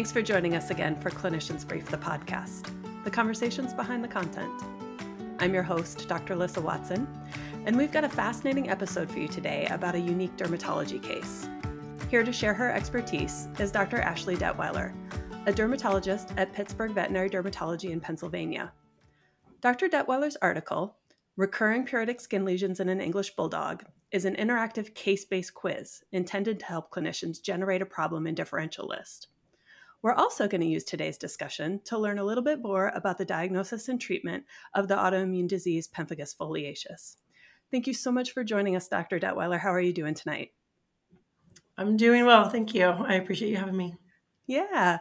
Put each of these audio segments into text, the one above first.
Thanks for joining us again for Clinicians Brief, the podcast, the conversations behind the content. I'm your host, Dr. Alyssa Watson, and we've got a fascinating episode for you today about a unique dermatology case. Here to share her expertise is Dr. Ashley Detwiler, a dermatologist at Pittsburgh Veterinary Dermatology in Pennsylvania. Dr. Detwiler's article, Recurring Pruritic Skin Lesions in an English Bulldog, is an interactive case based quiz intended to help clinicians generate a problem and differential list. We're also going to use today's discussion to learn a little bit more about the diagnosis and treatment of the autoimmune disease pemphigus foliaceus. Thank you so much for joining us, Dr. Detwiler. How are you doing tonight? I'm doing well. Thank you. I appreciate you having me. Yeah.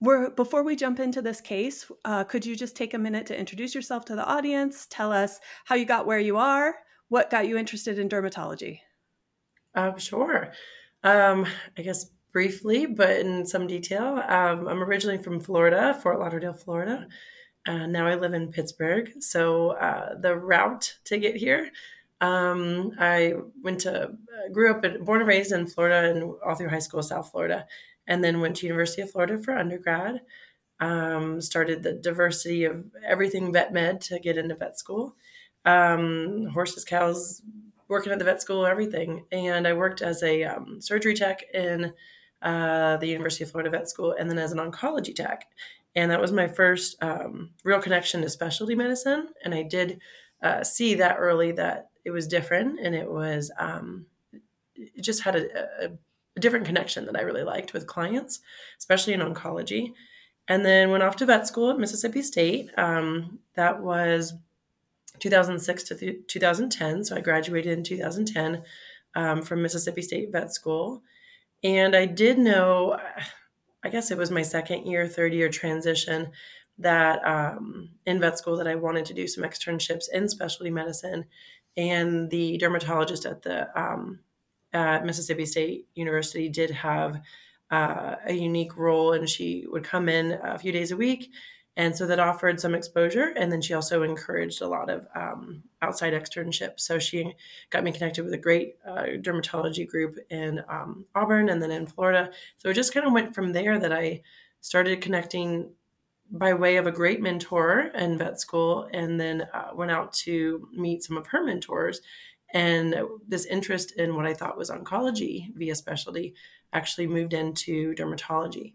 We're, before we jump into this case, uh, could you just take a minute to introduce yourself to the audience? Tell us how you got where you are, what got you interested in dermatology? Um, sure. Um, I guess briefly, but in some detail. Um, I'm originally from Florida, Fort Lauderdale, Florida. Uh, now I live in Pittsburgh. So uh, the route to get here, um, I went to, uh, grew up, in, born and raised in Florida and all through high school, South Florida, and then went to University of Florida for undergrad. Um, started the diversity of everything vet med to get into vet school. Um, horses, cows, working at the vet school, everything. And I worked as a um, surgery tech in uh, the University of Florida Vet School, and then as an oncology tech. And that was my first um, real connection to specialty medicine. And I did uh, see that early that it was different and it was, um, it just had a, a, different connection that I really liked with clients, especially in oncology. And then went off to vet school at Mississippi State. Um, that was 2006 to th- 2010. So I graduated in 2010 um, from Mississippi State Vet School. And I did know, I guess it was my second year, third year transition that um, in vet school that I wanted to do some externships in specialty medicine. And the dermatologist at the um, at Mississippi State University did have uh, a unique role, and she would come in a few days a week and so that offered some exposure and then she also encouraged a lot of um, outside externships so she got me connected with a great uh, dermatology group in um, auburn and then in florida. So it just kind of went from there that i started connecting by way of a great mentor in vet school and then uh, went out to meet some of her mentors. And this interest in what i thought was oncology via specialty actually moved into dermatology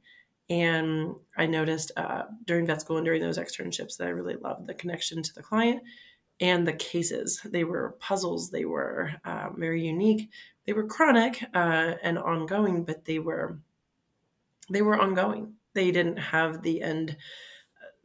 and I noticed uh, during vet school and during those externships that I really loved the connection to the client and the cases. They were puzzles, they were um, very unique, they were chronic uh, and ongoing, but they were they were ongoing. They didn't have the end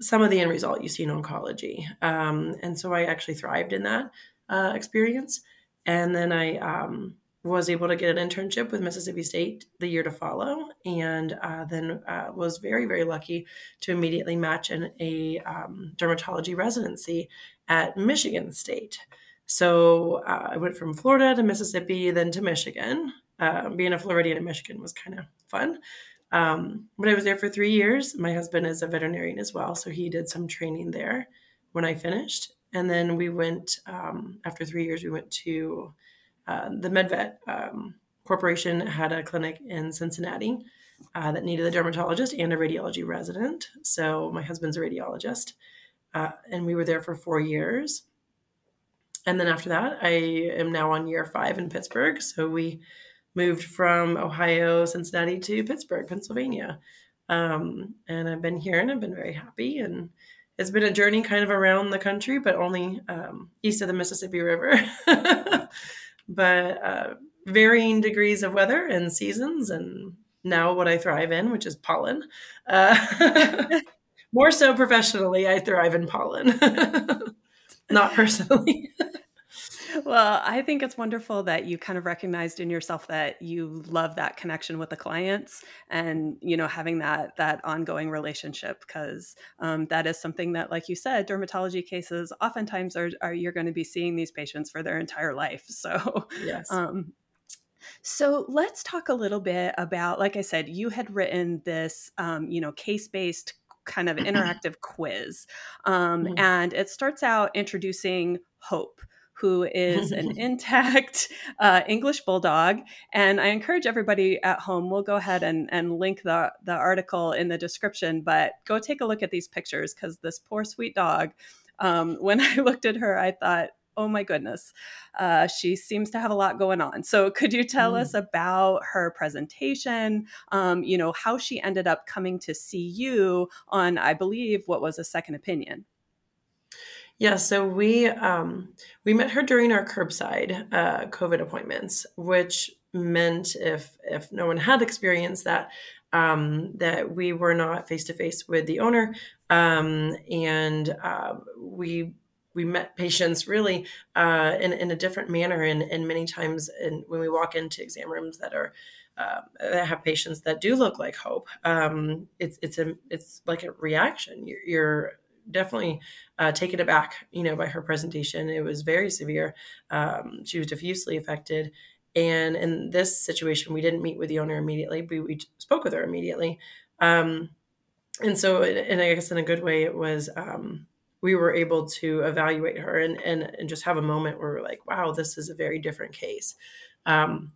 some of the end result you see in oncology. Um, and so I actually thrived in that uh, experience. And then I um, was able to get an internship with Mississippi State the year to follow, and uh, then uh, was very, very lucky to immediately match in a um, dermatology residency at Michigan State. So uh, I went from Florida to Mississippi, then to Michigan. Uh, being a Floridian in Michigan was kind of fun. Um, but I was there for three years. My husband is a veterinarian as well, so he did some training there when I finished. And then we went, um, after three years, we went to uh, the MedVet um, Corporation had a clinic in Cincinnati uh, that needed a dermatologist and a radiology resident. So my husband's a radiologist, uh, and we were there for four years. And then after that, I am now on year five in Pittsburgh. So we moved from Ohio, Cincinnati to Pittsburgh, Pennsylvania. Um, and I've been here and I've been very happy. And it's been a journey kind of around the country, but only um, east of the Mississippi River. but uh, varying degrees of weather and seasons, and now what I thrive in, which is pollen. Uh, more so professionally, I thrive in pollen, not personally. well, I think it's wonderful that you kind of recognized in yourself that you love that connection with the clients and you know having that that ongoing relationship because um, that is something that, like you said, dermatology cases oftentimes are, are you're going to be seeing these patients for their entire life. So yes. Um, so let's talk a little bit about, like I said, you had written this, um, you know, case based kind of interactive quiz, um, mm-hmm. and it starts out introducing hope who is an intact uh, English bulldog. And I encourage everybody at home, we'll go ahead and, and link the, the article in the description, but go take a look at these pictures because this poor sweet dog, um, when I looked at her, I thought, oh my goodness, uh, she seems to have a lot going on. So, could you tell mm. us about her presentation? Um, you know, how she ended up coming to see you on, I believe, what was a second opinion. Yeah, so we um, we met her during our curbside uh, COVID appointments, which meant if if no one had experienced that, um, that we were not face to face with the owner, um, and uh, we we met patients really uh, in, in a different manner and, and many times in, when we walk into exam rooms that are uh, that have patients that do look like hope um, it's it's a it's like a reaction. You're, you're definitely uh, taken aback you know by her presentation. It was very severe. Um, she was diffusely affected. And in this situation we didn't meet with the owner immediately. We, we spoke with her immediately. Um, and so and i guess in a good way it was um, we were able to evaluate her and, and, and just have a moment where we're like, wow, this is a very different case. Um,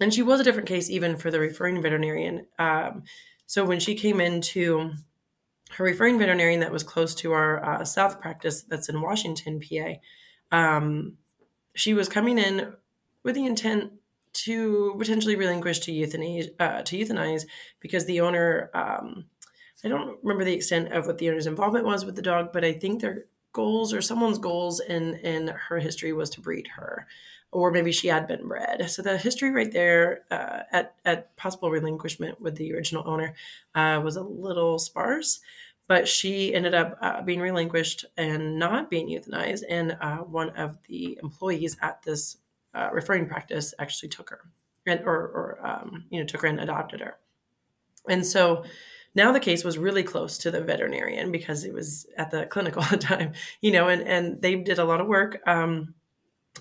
and she was a different case even for the referring veterinarian. Um, so when she came into her referring veterinarian that was close to our uh, South practice that's in Washington, PA, um, she was coming in with the intent to potentially relinquish to euthanize, uh, to euthanize because the owner um, I don't remember the extent of what the owner's involvement was with the dog, but I think their goals or someone's goals in in her history was to breed her, or maybe she had been bred. So the history right there uh, at at possible relinquishment with the original owner uh, was a little sparse. But she ended up uh, being relinquished and not being euthanized. And uh, one of the employees at this uh, referring practice actually took her, and or, or um, you know took her and adopted her. And so now the case was really close to the veterinarian because it was at the clinic all the time, you know, and, and they did a lot of work um,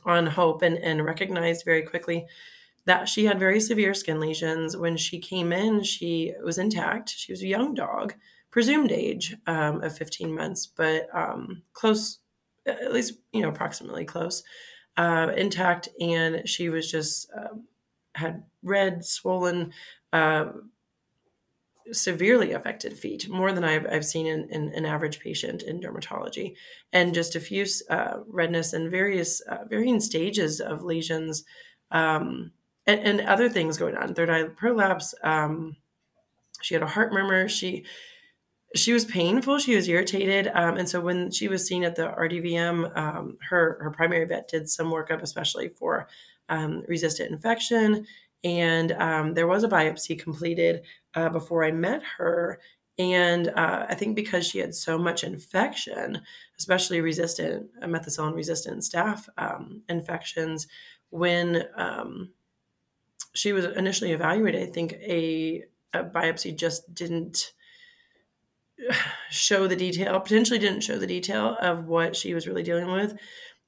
on Hope and, and recognized very quickly that she had very severe skin lesions. When she came in, she was intact. She was a young dog, presumed age um, of 15 months, but um, close, at least, you know, approximately close, uh, intact. And she was just, uh, had red, swollen, uh, severely affected feet, more than I've, I've seen in, in an average patient in dermatology, and just diffuse uh, redness and various uh, varying stages of lesions um, and, and, other things going on. Third eye prolapse. Um, she had a heart murmur. She she was painful. She was irritated, um, and so when she was seen at the RDVM, um, her her primary vet did some workup, especially for um, resistant infection and um, there was a biopsy completed uh, before I met her. And uh, I think because she had so much infection, especially resistant, uh, methicillin resistant staph um, infections, when um, she was initially evaluated, I think a, a biopsy just didn't show the detail, potentially didn't show the detail of what she was really dealing with.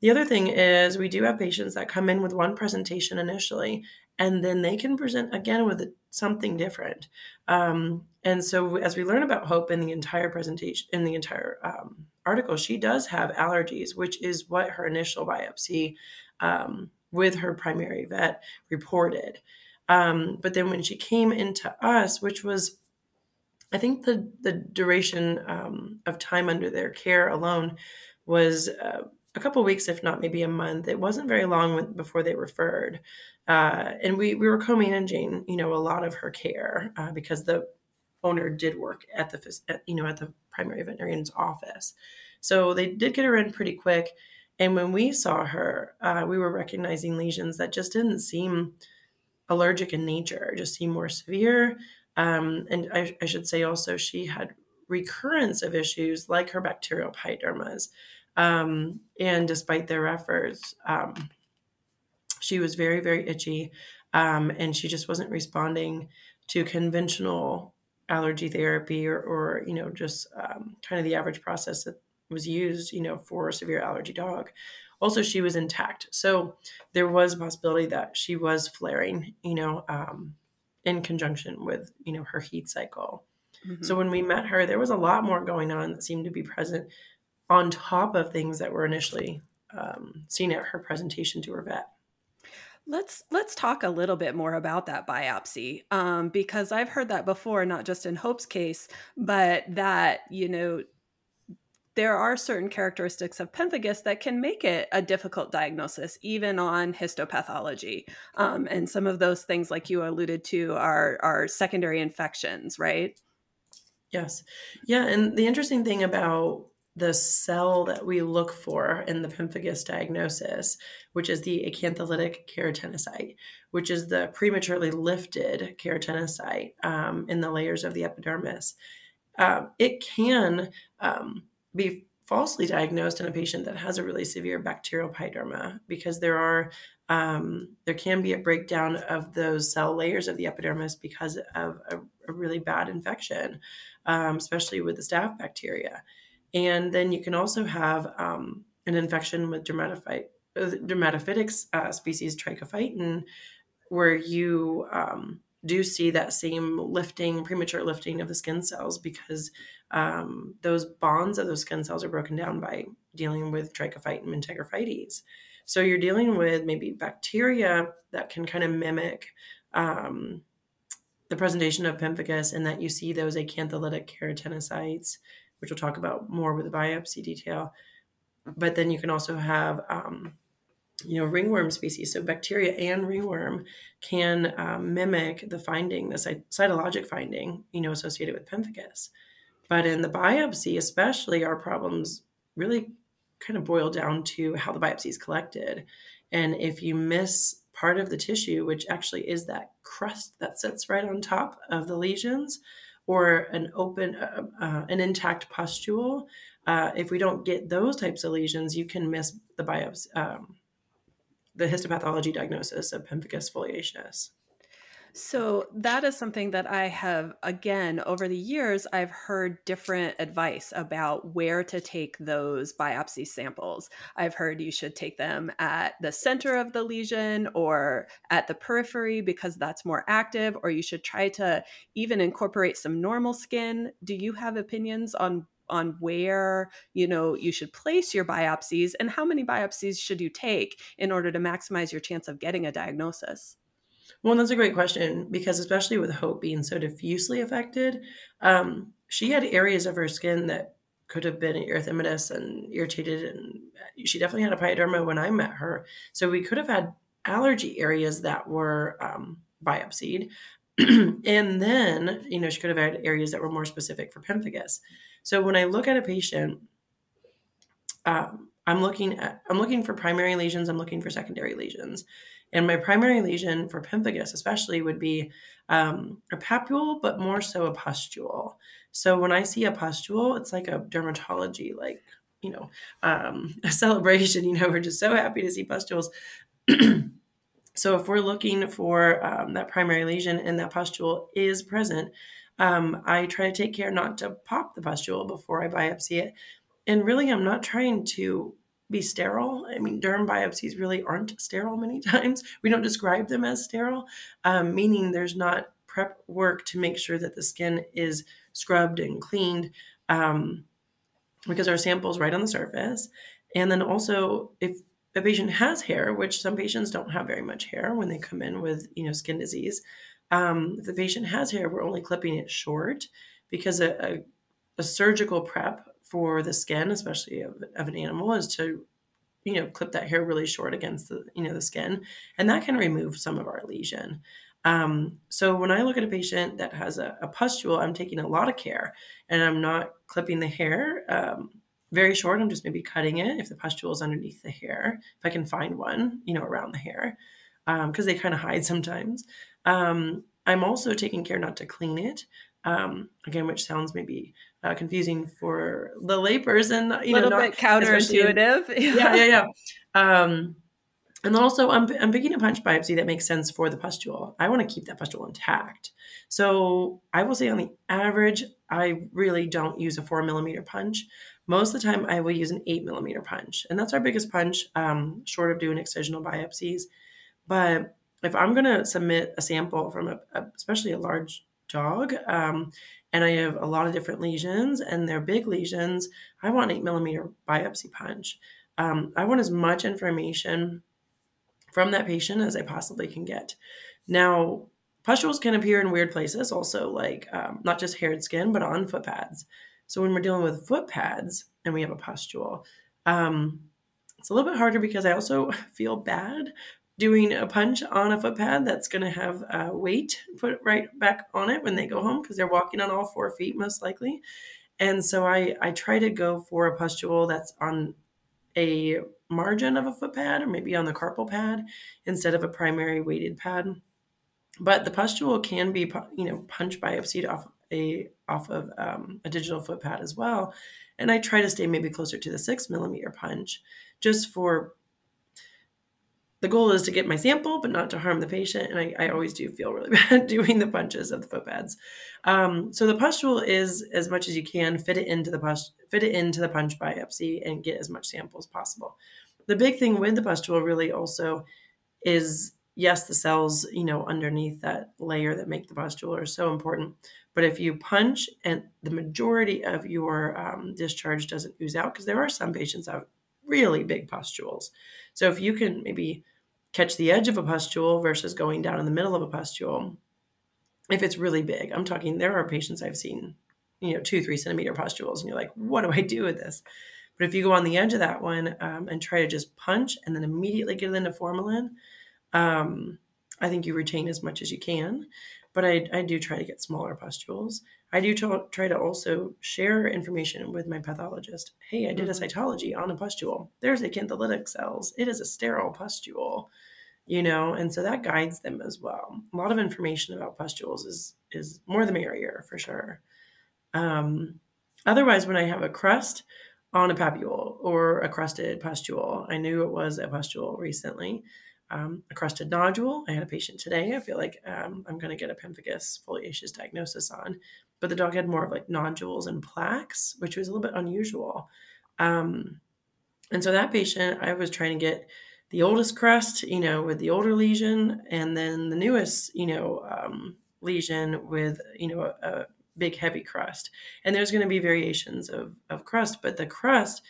The other thing is, we do have patients that come in with one presentation initially, and then they can present again with something different. Um, and so, as we learn about Hope in the entire presentation, in the entire um, article, she does have allergies, which is what her initial biopsy um, with her primary vet reported. Um, but then, when she came into us, which was I think the the duration um, of time under their care alone was uh, a couple weeks, if not maybe a month. It wasn't very long before they referred, uh, and we we were co-managing, you know, a lot of her care uh, because the owner did work at the at, you know at the primary veterinarian's office, so they did get her in pretty quick. And when we saw her, uh, we were recognizing lesions that just didn't seem allergic in nature, just seemed more severe. Um, and I, I should say also she had recurrence of issues like her bacterial pyodermas. Um, and despite their efforts, um, she was very, very itchy. Um, and she just wasn't responding to conventional allergy therapy or, or you know, just um, kind of the average process that was used, you know, for a severe allergy dog. Also, she was intact. So there was a possibility that she was flaring, you know, um, in conjunction with, you know, her heat cycle. Mm-hmm. So when we met her, there was a lot more going on that seemed to be present on top of things that were initially um, seen at her presentation to her vet. Let's let's talk a little bit more about that biopsy um, because I've heard that before, not just in Hope's case, but that you know there are certain characteristics of pemphigus that can make it a difficult diagnosis, even on histopathology. Um, and some of those things, like you alluded to, are are secondary infections, right? Yes, yeah. And the interesting thing about the cell that we look for in the pemphigus diagnosis, which is the acantholytic keratinocyte, which is the prematurely lifted keratinocyte um, in the layers of the epidermis. Uh, it can um, be falsely diagnosed in a patient that has a really severe bacterial pyoderma because there are um, there can be a breakdown of those cell layers of the epidermis because of a, a really bad infection, um, especially with the staph bacteria. And then you can also have um, an infection with dermatophyte, uh, dermatophytic uh, species trichophyton, where you um, do see that same lifting, premature lifting of the skin cells because um, those bonds of those skin cells are broken down by dealing with trichophyton mentagrophytes. So you're dealing with maybe bacteria that can kind of mimic um, the presentation of pemphigus, and that you see those acantholytic keratinocytes which we'll talk about more with the biopsy detail. But then you can also have, um, you know, ringworm species. So bacteria and ringworm can um, mimic the finding, the cytologic finding, you know, associated with pemphigus. But in the biopsy, especially, our problems really kind of boil down to how the biopsy is collected. And if you miss part of the tissue, which actually is that crust that sits right on top of the lesions, or an open, uh, uh, an intact pustule. Uh, if we don't get those types of lesions, you can miss the biopsy, um, the histopathology diagnosis of pemphigus foliaceus. So that is something that I have, again, over the years, I've heard different advice about where to take those biopsy samples. I've heard you should take them at the center of the lesion or at the periphery because that's more active, or you should try to even incorporate some normal skin. Do you have opinions on? on where you know you should place your biopsies and how many biopsies should you take in order to maximize your chance of getting a diagnosis well, that's a great question because, especially with Hope being so diffusely affected, um, she had areas of her skin that could have been erythematous and irritated, and she definitely had a pyoderma when I met her. So we could have had allergy areas that were um, biopsied, and then you know she could have had areas that were more specific for pemphigus. So when I look at a patient, um, I'm looking at I'm looking for primary lesions. I'm looking for secondary lesions. And my primary lesion for pemphigus, especially, would be um, a papule, but more so a pustule. So when I see a pustule, it's like a dermatology, like, you know, um, a celebration. You know, we're just so happy to see pustules. so if we're looking for um, that primary lesion and that pustule is present, um, I try to take care not to pop the pustule before I biopsy it. And really, I'm not trying to be sterile. I mean, derm biopsies really aren't sterile many times. We don't describe them as sterile, um, meaning there's not prep work to make sure that the skin is scrubbed and cleaned um, because our sample's right on the surface. And then also, if a patient has hair, which some patients don't have very much hair when they come in with you know skin disease, um, if the patient has hair, we're only clipping it short because a, a, a surgical prep for the skin, especially of, of an animal, is to you know clip that hair really short against the you know the skin, and that can remove some of our lesion. Um, so when I look at a patient that has a, a, pustule, I'm taking a lot of care, and I'm not clipping the hair um, very short. I'm just maybe cutting it if the pustule is underneath the hair, if I can find one, you know, around the hair, because um, they kind of hide sometimes. Um, I'm also taking care not to clean it um, again, which sounds maybe uh, confusing for the layperson. You a little know, bit counterintuitive. yeah, yeah, yeah. Um, and then also, I'm, I'm picking a punch biopsy that makes sense for the pustule. I want to keep that pustule intact. So I will say, on the average, I really don't use a four millimeter punch. Most of the time, I will use an eight millimeter punch, and that's our biggest punch, um, short of doing excisional biopsies. But if I'm going to submit a sample from a, a, especially a large dog. Um, and I have a lot of different lesions, and they're big lesions. I want an eight millimeter biopsy punch. Um, I want as much information from that patient as I possibly can get. Now, pustules can appear in weird places, also, like um, not just haired skin, but on foot pads. So when we're dealing with foot pads and we have a pustule, um, it's a little bit harder because I also feel bad doing a punch on a foot pad that's going to have uh, weight put right back on it when they go home because they're walking on all four feet most likely. And so I, I try to go for a pustule that's on a margin of a foot pad or maybe on the carpal pad instead of a primary weighted pad. But the pustule can be, you know, punch biopsied off a off of um, a digital foot pad as well. And I try to stay maybe closer to the six millimeter punch just for the goal is to get my sample, but not to harm the patient. And I, I always do feel really bad doing the punches of the foot pads. Um, so the pustule is as much as you can fit it into the pus- fit it into the punch biopsy and get as much sample as possible. The big thing with the pustule really also is yes, the cells you know underneath that layer that make the pustule are so important. But if you punch and the majority of your um, discharge doesn't ooze out, because there are some patients have really big pustules. So if you can maybe catch the edge of a pustule versus going down in the middle of a pustule, if it's really big, I'm talking, there are patients I've seen, you know, two, three centimeter pustules, and you're like, what do I do with this? But if you go on the edge of that one um, and try to just punch and then immediately get it into formalin, um, I think you retain as much as you can. But I, I do try to get smaller pustules. I do try to also share information with my pathologist. Hey, I did a mm-hmm. cytology on a pustule. There's acantholytic cells. It is a sterile pustule, you know, and so that guides them as well. A lot of information about pustules is is more the merrier for sure. Um, otherwise, when I have a crust on a papule or a crusted pustule, I knew it was a pustule recently um, a crusted nodule. I had a patient today. I feel like um, I'm going to get a pemphigus foliaceus diagnosis on, but the dog had more of like nodules and plaques, which was a little bit unusual. Um, and so that patient, I was trying to get the oldest crust, you know, with the older lesion, and then the newest, you know, um, lesion with, you know, a, a big heavy crust. And there's going to be variations of, of crust, but the crust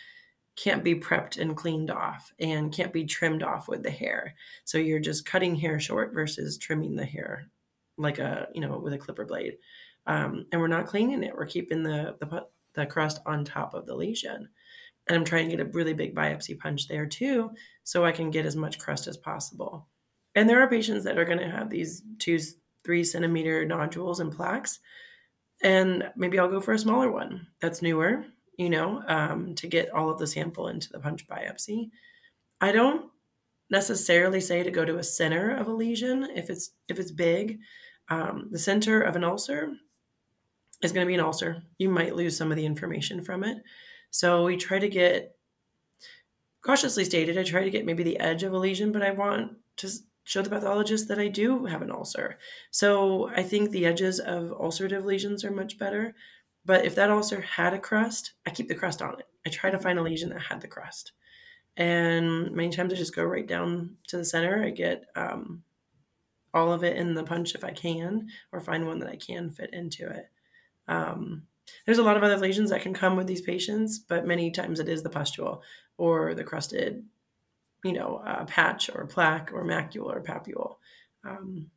can't be prepped and cleaned off and can't be trimmed off with the hair. So you're just cutting hair short versus trimming the hair like a, you know, with a clipper blade. Um, and we're not cleaning it. We're keeping the, the, the crust on top of the lesion. And I'm trying to get a really big biopsy punch there too, so I can get as much crust as possible. And there are patients that are going to have these two, three centimeter nodules and plaques. And maybe I'll go for a smaller one that's newer you know, um, to get all of the sample into the punch biopsy. I don't necessarily say to go to a center of a lesion if it's if it's big. Um, the center of an ulcer is going to be an ulcer. You might lose some of the information from it. So we try to get cautiously stated. I try to get maybe the edge of a lesion, but I want to show the pathologist that I do have an ulcer. So I think the edges of ulcerative lesions are much better. But if that ulcer had a crust, I keep the crust on it. I try to find a lesion that had the crust. And many times I just go right down to the center. I get um, all of it in the punch if I can, or find one that I can fit into it. Um, there's a lot of other lesions that can come with these patients, but many times it is the pustule or the crusted, you know, uh, patch or plaque or macule or papule. Um,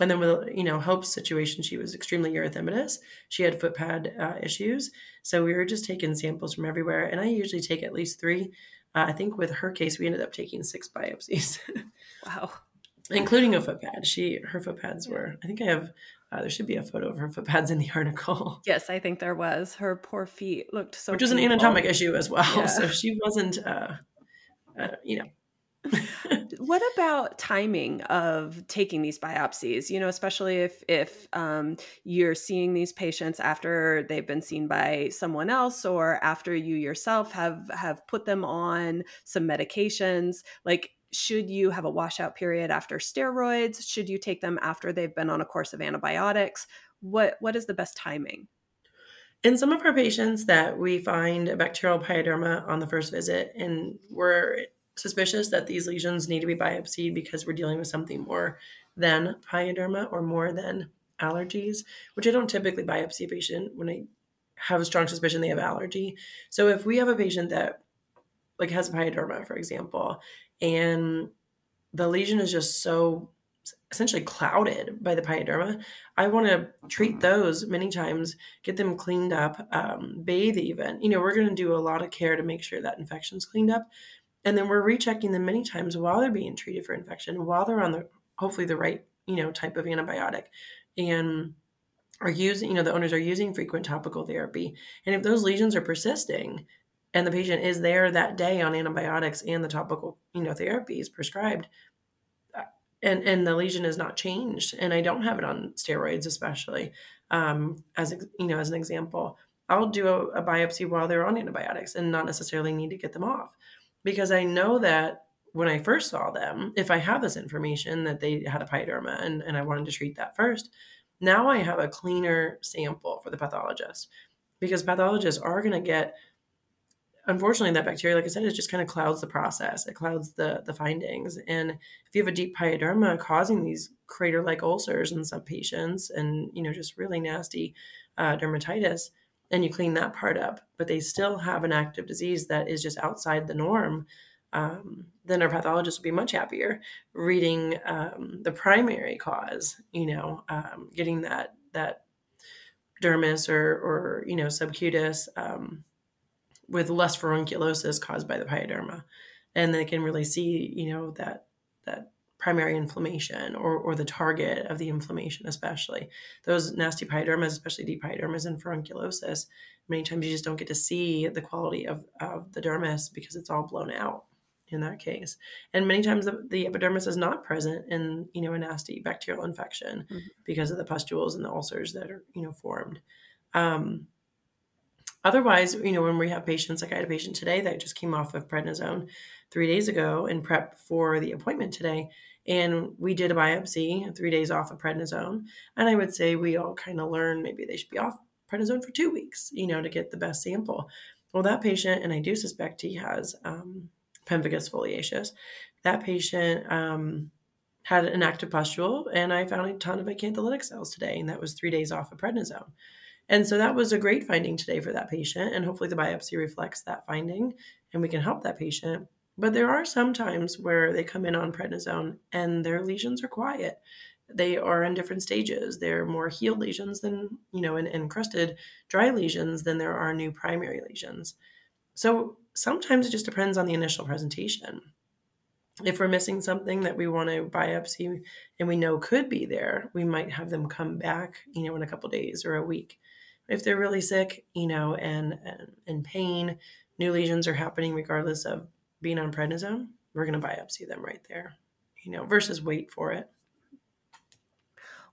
and then with you know Hope's situation, she was extremely erythematous. She had foot pad uh, issues, so we were just taking samples from everywhere. And I usually take at least three. Uh, I think with her case, we ended up taking six biopsies. wow, including a foot pad. She her foot pads were. I think I have. Uh, there should be a photo of her foot pads in the article. Yes, I think there was. Her poor feet looked so. Which was an anatomic issue as well. Yeah. So she wasn't. Uh, uh, you know, what about timing of taking these biopsies? You know especially if if um, you're seeing these patients after they've been seen by someone else or after you yourself have have put them on some medications like should you have a washout period after steroids? Should you take them after they've been on a course of antibiotics? What what is the best timing? In some of our patients that we find a bacterial pyoderma on the first visit and we're suspicious that these lesions need to be biopsied because we're dealing with something more than pyoderma or more than allergies, which I don't typically biopsy a patient when I have a strong suspicion they have allergy. So if we have a patient that like has pyoderma, for example, and the lesion is just so essentially clouded by the pyoderma. I want to treat those many times, get them cleaned up, um, bathe even. You know, we're going to do a lot of care to make sure that infection's cleaned up. And then we're rechecking them many times while they're being treated for infection, while they're on the hopefully the right, you know, type of antibiotic. And are using, you know, the owners are using frequent topical therapy. And if those lesions are persisting and the patient is there that day on antibiotics and the topical, you know, therapies prescribed, uh, and and the lesion is not changed, and I don't have it on steroids, especially um, as you know, as an example, I'll do a, a biopsy while they're on antibiotics and not necessarily need to get them off because I know that when I first saw them, if I have this information that they had a pyoderma and, and I wanted to treat that first, now I have a cleaner sample for the pathologist because pathologists are going to get, unfortunately, that bacteria, like I said, it just kind of clouds the process. It clouds the the findings. And if you have a deep pyoderma causing these crater-like ulcers in some patients, and you know, just really nasty uh, dermatitis, and you clean that part up, but they still have an active disease that is just outside the norm um, then our pathologist would be much happier reading um, the primary cause, you know, um, getting that that dermis or or you know subcutis um, with less furunculosis caused by the pyoderma, and they can really see you know that that primary inflammation or, or the target of the inflammation, especially those nasty pyodermas, especially deep pyodermas and furunculosis. Many times you just don't get to see the quality of, of the dermis because it's all blown out in that case. And many times the, the, epidermis is not present in, you know, a nasty bacterial infection mm-hmm. because of the pustules and the ulcers that are, you know, formed. Um, otherwise, you know, when we have patients, like I had a patient today that just came off of prednisone three days ago in prep for the appointment today. And we did a biopsy three days off of prednisone. And I would say we all kind of learn maybe they should be off prednisone for two weeks, you know, to get the best sample. Well, that patient, and I do suspect he has um, pemphigus foliaceus. That patient um, had an active pustule, and I found a ton of acantholytic cells today, and that was three days off of prednisone. And so that was a great finding today for that patient, and hopefully the biopsy reflects that finding, and we can help that patient. But there are some times where they come in on prednisone and their lesions are quiet. They are in different stages. They're more healed lesions than, you know, and encrusted dry lesions than there are new primary lesions. So sometimes it just depends on the initial presentation. If we're missing something that we want to biopsy and we know could be there, we might have them come back, you know, in a couple days or a week. If they're really sick, you know, and, and in pain, new lesions are happening regardless of being on prednisone, we're going to biopsy them right there, you know, versus wait for it.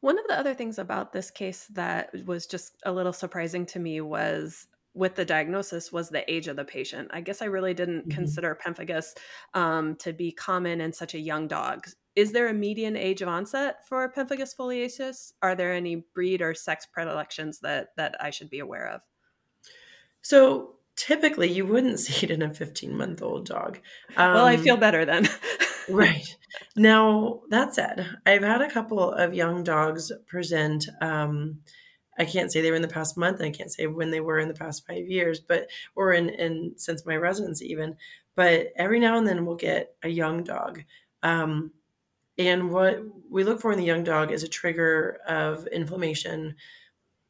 One of the other things about this case that was just a little surprising to me was with the diagnosis was the age of the patient. I guess I really didn't mm-hmm. consider pemphigus um, to be common in such a young dog. Is there a median age of onset for pemphigus foliaceus? Are there any breed or sex predilections that that I should be aware of? So typically, you wouldn't see it in a 15 month old dog. Um, well, I feel um, better then. right now, that said, I've had a couple of young dogs present. Um, I can't say they were in the past month, and I can't say when they were in the past five years, but or in, in since my residency even. But every now and then we'll get a young dog. Um, and what we look for in the young dog is a trigger of inflammation,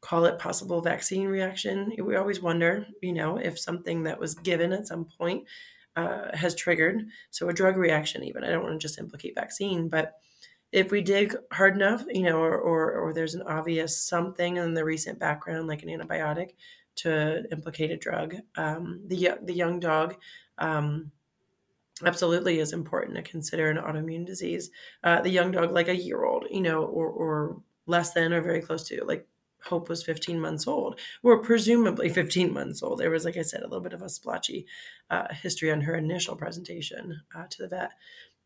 call it possible vaccine reaction. We always wonder, you know, if something that was given at some point uh, has triggered. So a drug reaction, even. I don't want to just implicate vaccine, but if we dig hard enough, you know, or, or, or there's an obvious something in the recent background, like an antibiotic, to implicate a drug, um, the the young dog um, absolutely is important to consider an autoimmune disease. Uh, the young dog, like a year old, you know, or or less than or very close to, like Hope was 15 months old, or presumably 15 months old. There was, like I said, a little bit of a splotchy uh, history on her initial presentation uh, to the vet.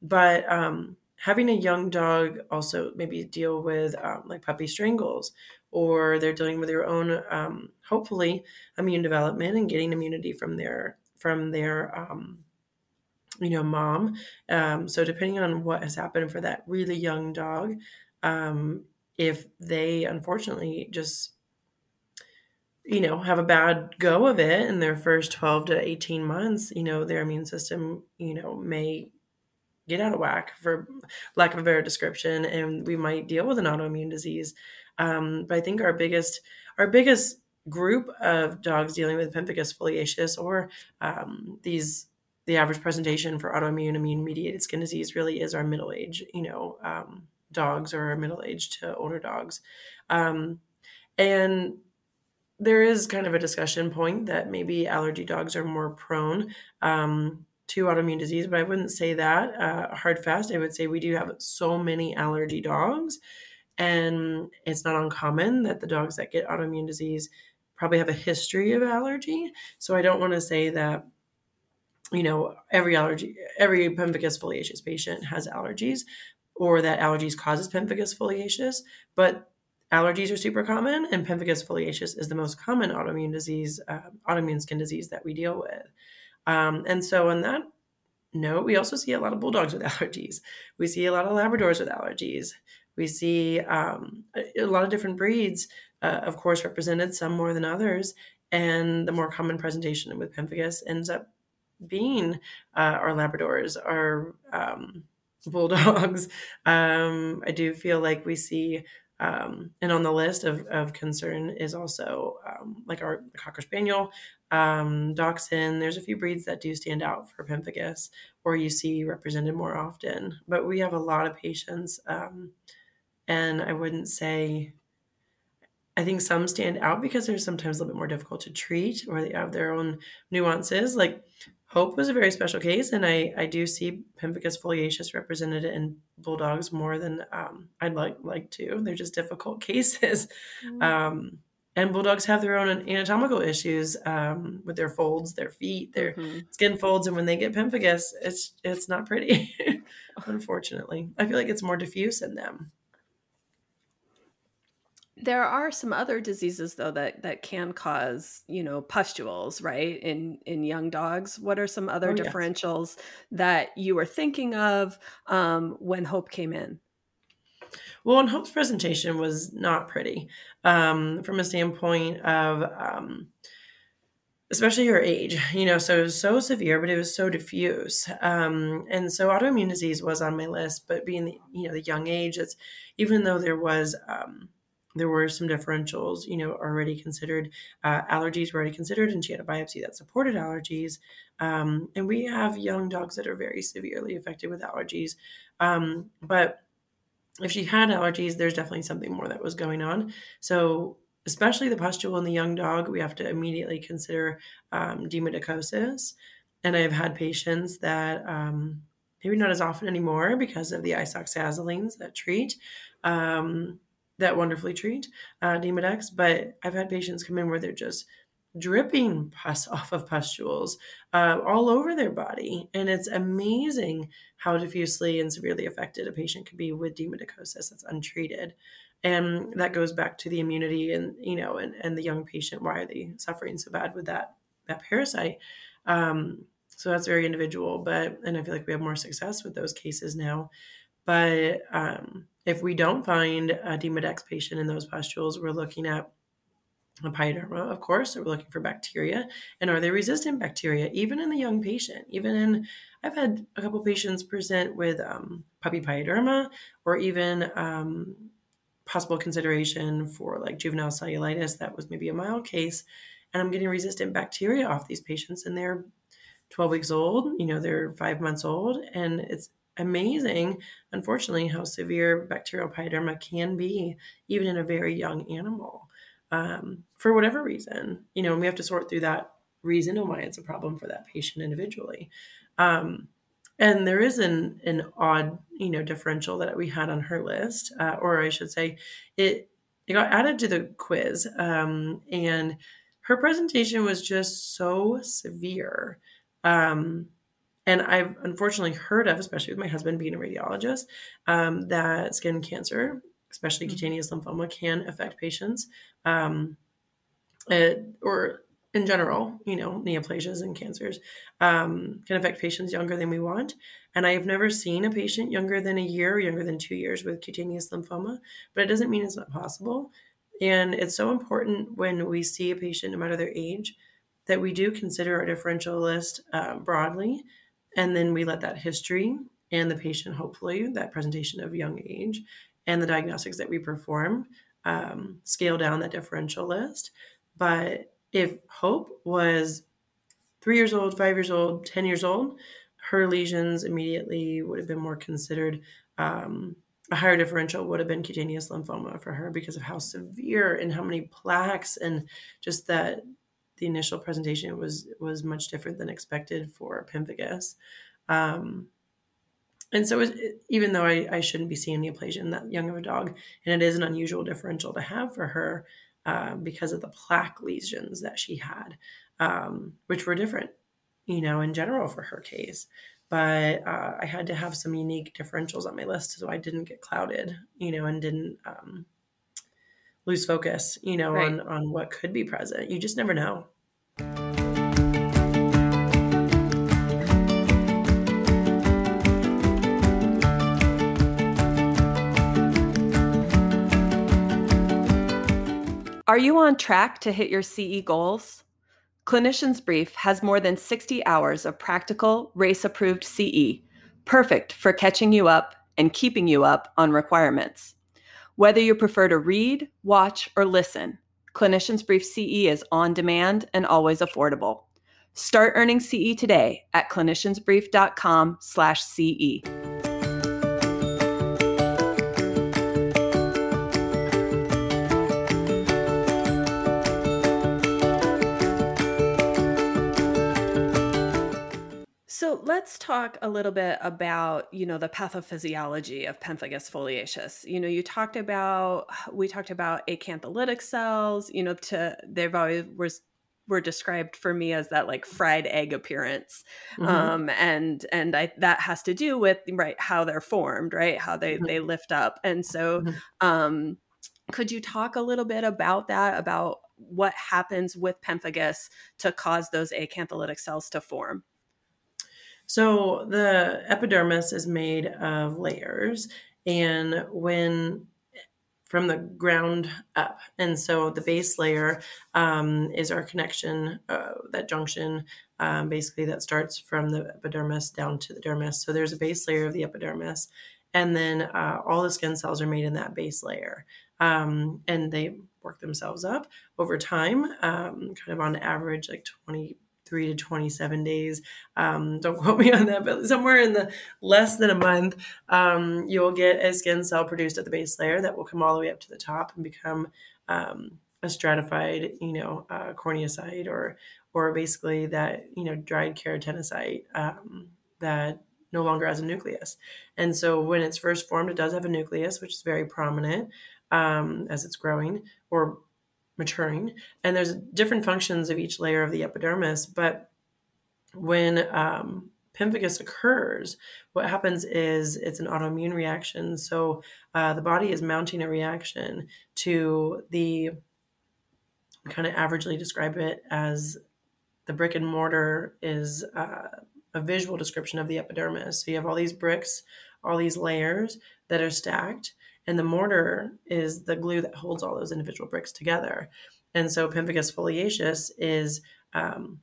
But um, having a young dog also maybe deal with um, like puppy strangles or they're dealing with their own um, hopefully immune development and getting immunity from their from their um, you know mom um, so depending on what has happened for that really young dog um, if they unfortunately just you know, have a bad go of it in their first 12 to 18 months, you know, their immune system, you know, may get out of whack for lack of a better description and we might deal with an autoimmune disease. Um, but i think our biggest our biggest group of dogs dealing with pemphigus foliaceus or um, these the average presentation for autoimmune immune mediated skin disease really is our middle age you know um, dogs or middle age to older dogs um, and there is kind of a discussion point that maybe allergy dogs are more prone um, to autoimmune disease, but I wouldn't say that uh, hard fast. I would say we do have so many allergy dogs, and it's not uncommon that the dogs that get autoimmune disease probably have a history of allergy. So I don't want to say that you know every allergy, every pemphigus foliaceus patient has allergies, or that allergies causes pemphigus foliaceus, but allergies are super common, and pemphigus foliaceus is the most common autoimmune disease, uh, autoimmune skin disease that we deal with. Um, and so, on that note, we also see a lot of bulldogs with allergies. We see a lot of Labradors with allergies. We see um, a, lot of different breeds, uh, of course, represented, some more than others. And the more common presentation with pemphigus ends up being uh, our Labradors, our um, bulldogs. Um, I do feel like we see um, and on the list of, of concern is also um, like our Cocker Spaniel, um, Dachshund. There's a few breeds that do stand out for pemphigus, or you see represented more often. But we have a lot of patients, um, and I wouldn't say. I think some stand out because they're sometimes a little bit more difficult to treat, or they have their own nuances. Like Hope was a very special case, and I, I do see pemphigus foliaceus represented in bulldogs more than um, I'd like like to. They're just difficult cases, mm-hmm. um, and bulldogs have their own anatomical issues um, with their folds, their feet, their mm-hmm. skin folds, and when they get pemphigus, it's it's not pretty. Unfortunately, I feel like it's more diffuse in them. There are some other diseases though that that can cause, you know, pustules, right? In in young dogs. What are some other oh, differentials yes. that you were thinking of um, when Hope came in? Well, and Hope's presentation was not pretty um, from a standpoint of, um, especially her age. You know, so it was so severe, but it was so diffuse. Um, and so autoimmune disease was on my list, but being the you know the young age, it's even though there was um, there were some differentials, you know, already considered. Uh, allergies were already considered, and she had a biopsy that supported allergies. Um, and we have young dogs that are very severely affected with allergies. Um, but if she had allergies, there's definitely something more that was going on. So, especially the pustule in the young dog, we have to immediately consider um, demodicosis. And I've had patients that um, maybe not as often anymore because of the isoxazolines that treat. Um, that wonderfully treat uh, Demodex, but I've had patients come in where they're just dripping pus off of pustules uh, all over their body. And it's amazing how diffusely and severely affected a patient could be with demodicosis that's untreated. And that goes back to the immunity and, you know, and, and the young patient. Why are they suffering so bad with that, that parasite? Um, so that's very individual, but, and I feel like we have more success with those cases now. But um, if we don't find a Demodex patient in those pustules, we're looking at a pyoderma, of course. We're looking for bacteria. And are they resistant bacteria, even in the young patient? Even in, I've had a couple patients present with um, puppy pyoderma or even um, possible consideration for like juvenile cellulitis. That was maybe a mild case. And I'm getting resistant bacteria off these patients, and they're 12 weeks old, you know, they're five months old, and it's amazing, unfortunately, how severe bacterial pyoderma can be, even in a very young animal, um, for whatever reason. You know, and we have to sort through that reason and why it's a problem for that patient individually. Um, and there is an an odd, you know, differential that we had on her list, uh, or I should say, it it got added to the quiz, um, and her presentation was just so severe. Um, and I've unfortunately heard of, especially with my husband being a radiologist, um, that skin cancer, especially mm-hmm. cutaneous lymphoma, can affect patients, um, it, or in general, you know, neoplasias and cancers um, can affect patients younger than we want. And I have never seen a patient younger than a year or younger than two years with cutaneous lymphoma, but it doesn't mean it's not possible. And it's so important when we see a patient, no matter their age, that we do consider our differential list uh, broadly. And then we let that history and the patient, hopefully, that presentation of young age and the diagnostics that we perform um, scale down that differential list. But if Hope was three years old, five years old, 10 years old, her lesions immediately would have been more considered. Um, a higher differential would have been cutaneous lymphoma for her because of how severe and how many plaques and just that the initial presentation was was much different than expected for pemphigus. Um, and so, it, even though I, I, shouldn't be seeing the neoplasia in that young of a dog, and it is an unusual differential to have for her uh, because of the plaque lesions that she had, um, which were different, you know, in general for her case. But uh, I had to have some unique differentials on my list so I didn't get clouded, you know, and didn't um, lose focus, you know, right. on on what could be present. You just never know. Are you on track to hit your CE goals? Clinician's Brief has more than 60 hours of practical, RACE approved CE, perfect for catching you up and keeping you up on requirements. Whether you prefer to read, watch, or listen, Clinician's Brief CE is on demand and always affordable. Start earning CE today at cliniciansbrief.com/ce. So let's talk a little bit about, you know, the pathophysiology of pemphigus foliaceus. You know, you talked about we talked about acantholytic cells, you know, to they've always was were described for me as that like fried egg appearance. Mm-hmm. Um and and I that has to do with right how they're formed, right? How they mm-hmm. they lift up. And so mm-hmm. um could you talk a little bit about that about what happens with pemphigus to cause those acantholytic cells to form? So the epidermis is made of layers, and when from the ground up. And so the base layer um, is our connection, uh, that junction, um, basically that starts from the epidermis down to the dermis. So there's a base layer of the epidermis, and then uh, all the skin cells are made in that base layer. Um, and they work themselves up over time, um, kind of on average, like 20 three to 27 days. Um, don't quote me on that, but somewhere in the less than a month, um, you'll get a skin cell produced at the base layer that will come all the way up to the top and become um, a stratified, you know, uh, corneocyte or or basically that you know dried keratinocyte um, that no longer has a nucleus. And so when it's first formed, it does have a nucleus, which is very prominent um, as it's growing, or maturing. And there's different functions of each layer of the epidermis. But when um, pemphigus occurs, what happens is it's an autoimmune reaction. So uh, the body is mounting a reaction to the, kind of averagely describe it as the brick and mortar is uh, a visual description of the epidermis. So you have all these bricks, all these layers that are stacked and the mortar is the glue that holds all those individual bricks together. And so pemphigus foliaceus is um,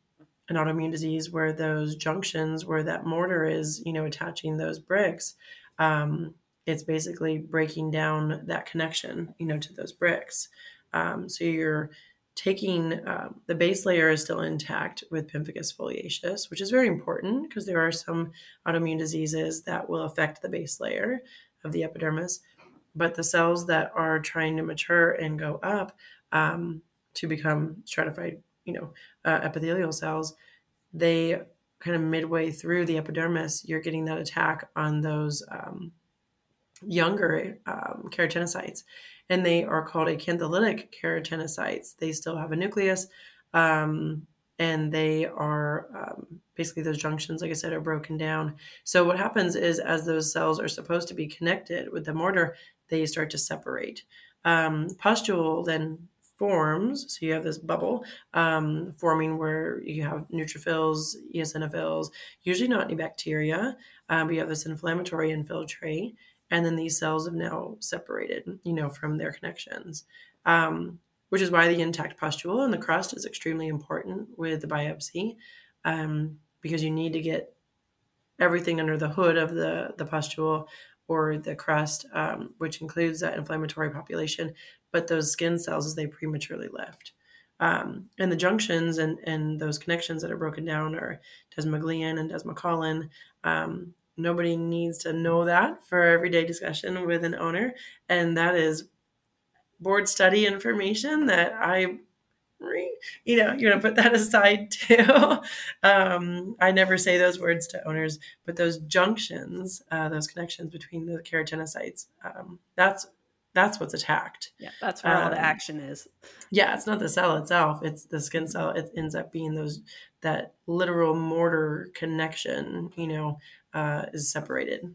an autoimmune disease where those junctions, where that mortar is, you know, attaching those bricks, um, it's basically breaking down that connection, you know, to those bricks. Um, so you're taking um, the base layer is still intact with pemphigus foliaceus, which is very important because there are some autoimmune diseases that will affect the base layer of the epidermis but the cells that are trying to mature and go up um, to become stratified, you know, uh, epithelial cells, they kind of midway through the epidermis, you're getting that attack on those um, younger um, keratinocytes, and they are called acantholytic keratinocytes. They still have a nucleus, um, and they are um, basically those junctions, like I said, are broken down. So what happens is, as those cells are supposed to be connected with the mortar, they start to separate. Um, pustule then forms, so you have this bubble um, forming where you have neutrophils, eosinophils, usually not any bacteria, um, but you have this inflammatory infiltrate, and then these cells have now separated, you know, from their connections. um, which is why the intact pustule and the crust is extremely important with the biopsy um, because you need to get everything under the hood of the, the pustule or the crust, um, which includes that inflammatory population, but those skin cells as they prematurely lift. Um, and the junctions and, and those connections that are broken down are desmoglein and desmocollin. Um, nobody needs to know that for everyday discussion with an owner. And that is board study information that I you know, you're going to put that aside too. um, I never say those words to owners, but those junctions, uh, those connections between the keratinocytes, um, that's that's what's attacked. Yeah, that's where um, all the um, action is. Yeah, it's not the cell itself; it's the skin cell. It ends up being those that literal mortar connection. You know, uh, is separated.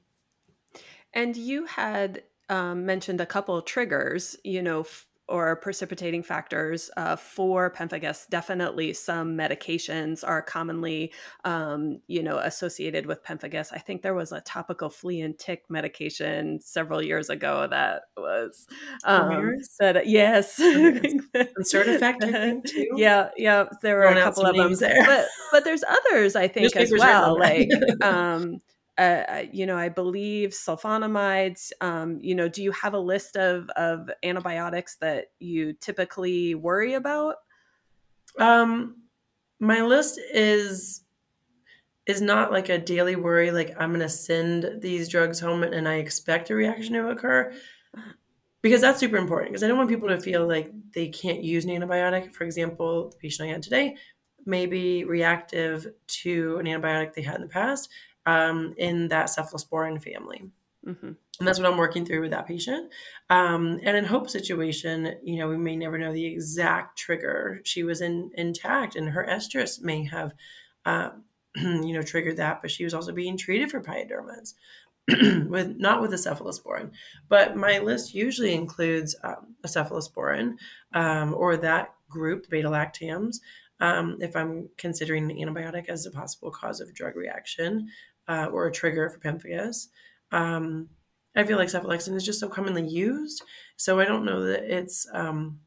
And you had um, mentioned a couple triggers. You know. F- or precipitating factors uh, for pemphigus. Definitely, some medications are commonly, um, you know, associated with pemphigus. I think there was a topical flea and tick medication several years ago that was um, that. Yes, Certifect too. Yeah, yeah. There were a couple of them there, but but there's others I think as well. Like um, uh, you know, I believe sulfonamides. Um, you know, do you have a list of of antibiotics that you typically worry about? Um, my list is is not like a daily worry. Like I'm going to send these drugs home and I expect a reaction to occur because that's super important. Because I don't want people to feel like they can't use an antibiotic. For example, the patient I had today may be reactive to an antibiotic they had in the past um, in that cephalosporin family. Mm-hmm. And that's what I'm working through with that patient. Um, and in Hope's situation, you know, we may never know the exact trigger. She was in, intact, and her estrus may have, uh, you know, triggered that. But she was also being treated for pyodermas, with not with a cephalosporin. But my list usually includes um, a cephalosporin um, or that group, beta lactams. Um, if I'm considering an antibiotic as a possible cause of drug reaction, uh, or a trigger for pemphigus. Um, I feel like cephalexin is just so commonly used, so I don't know that it's um,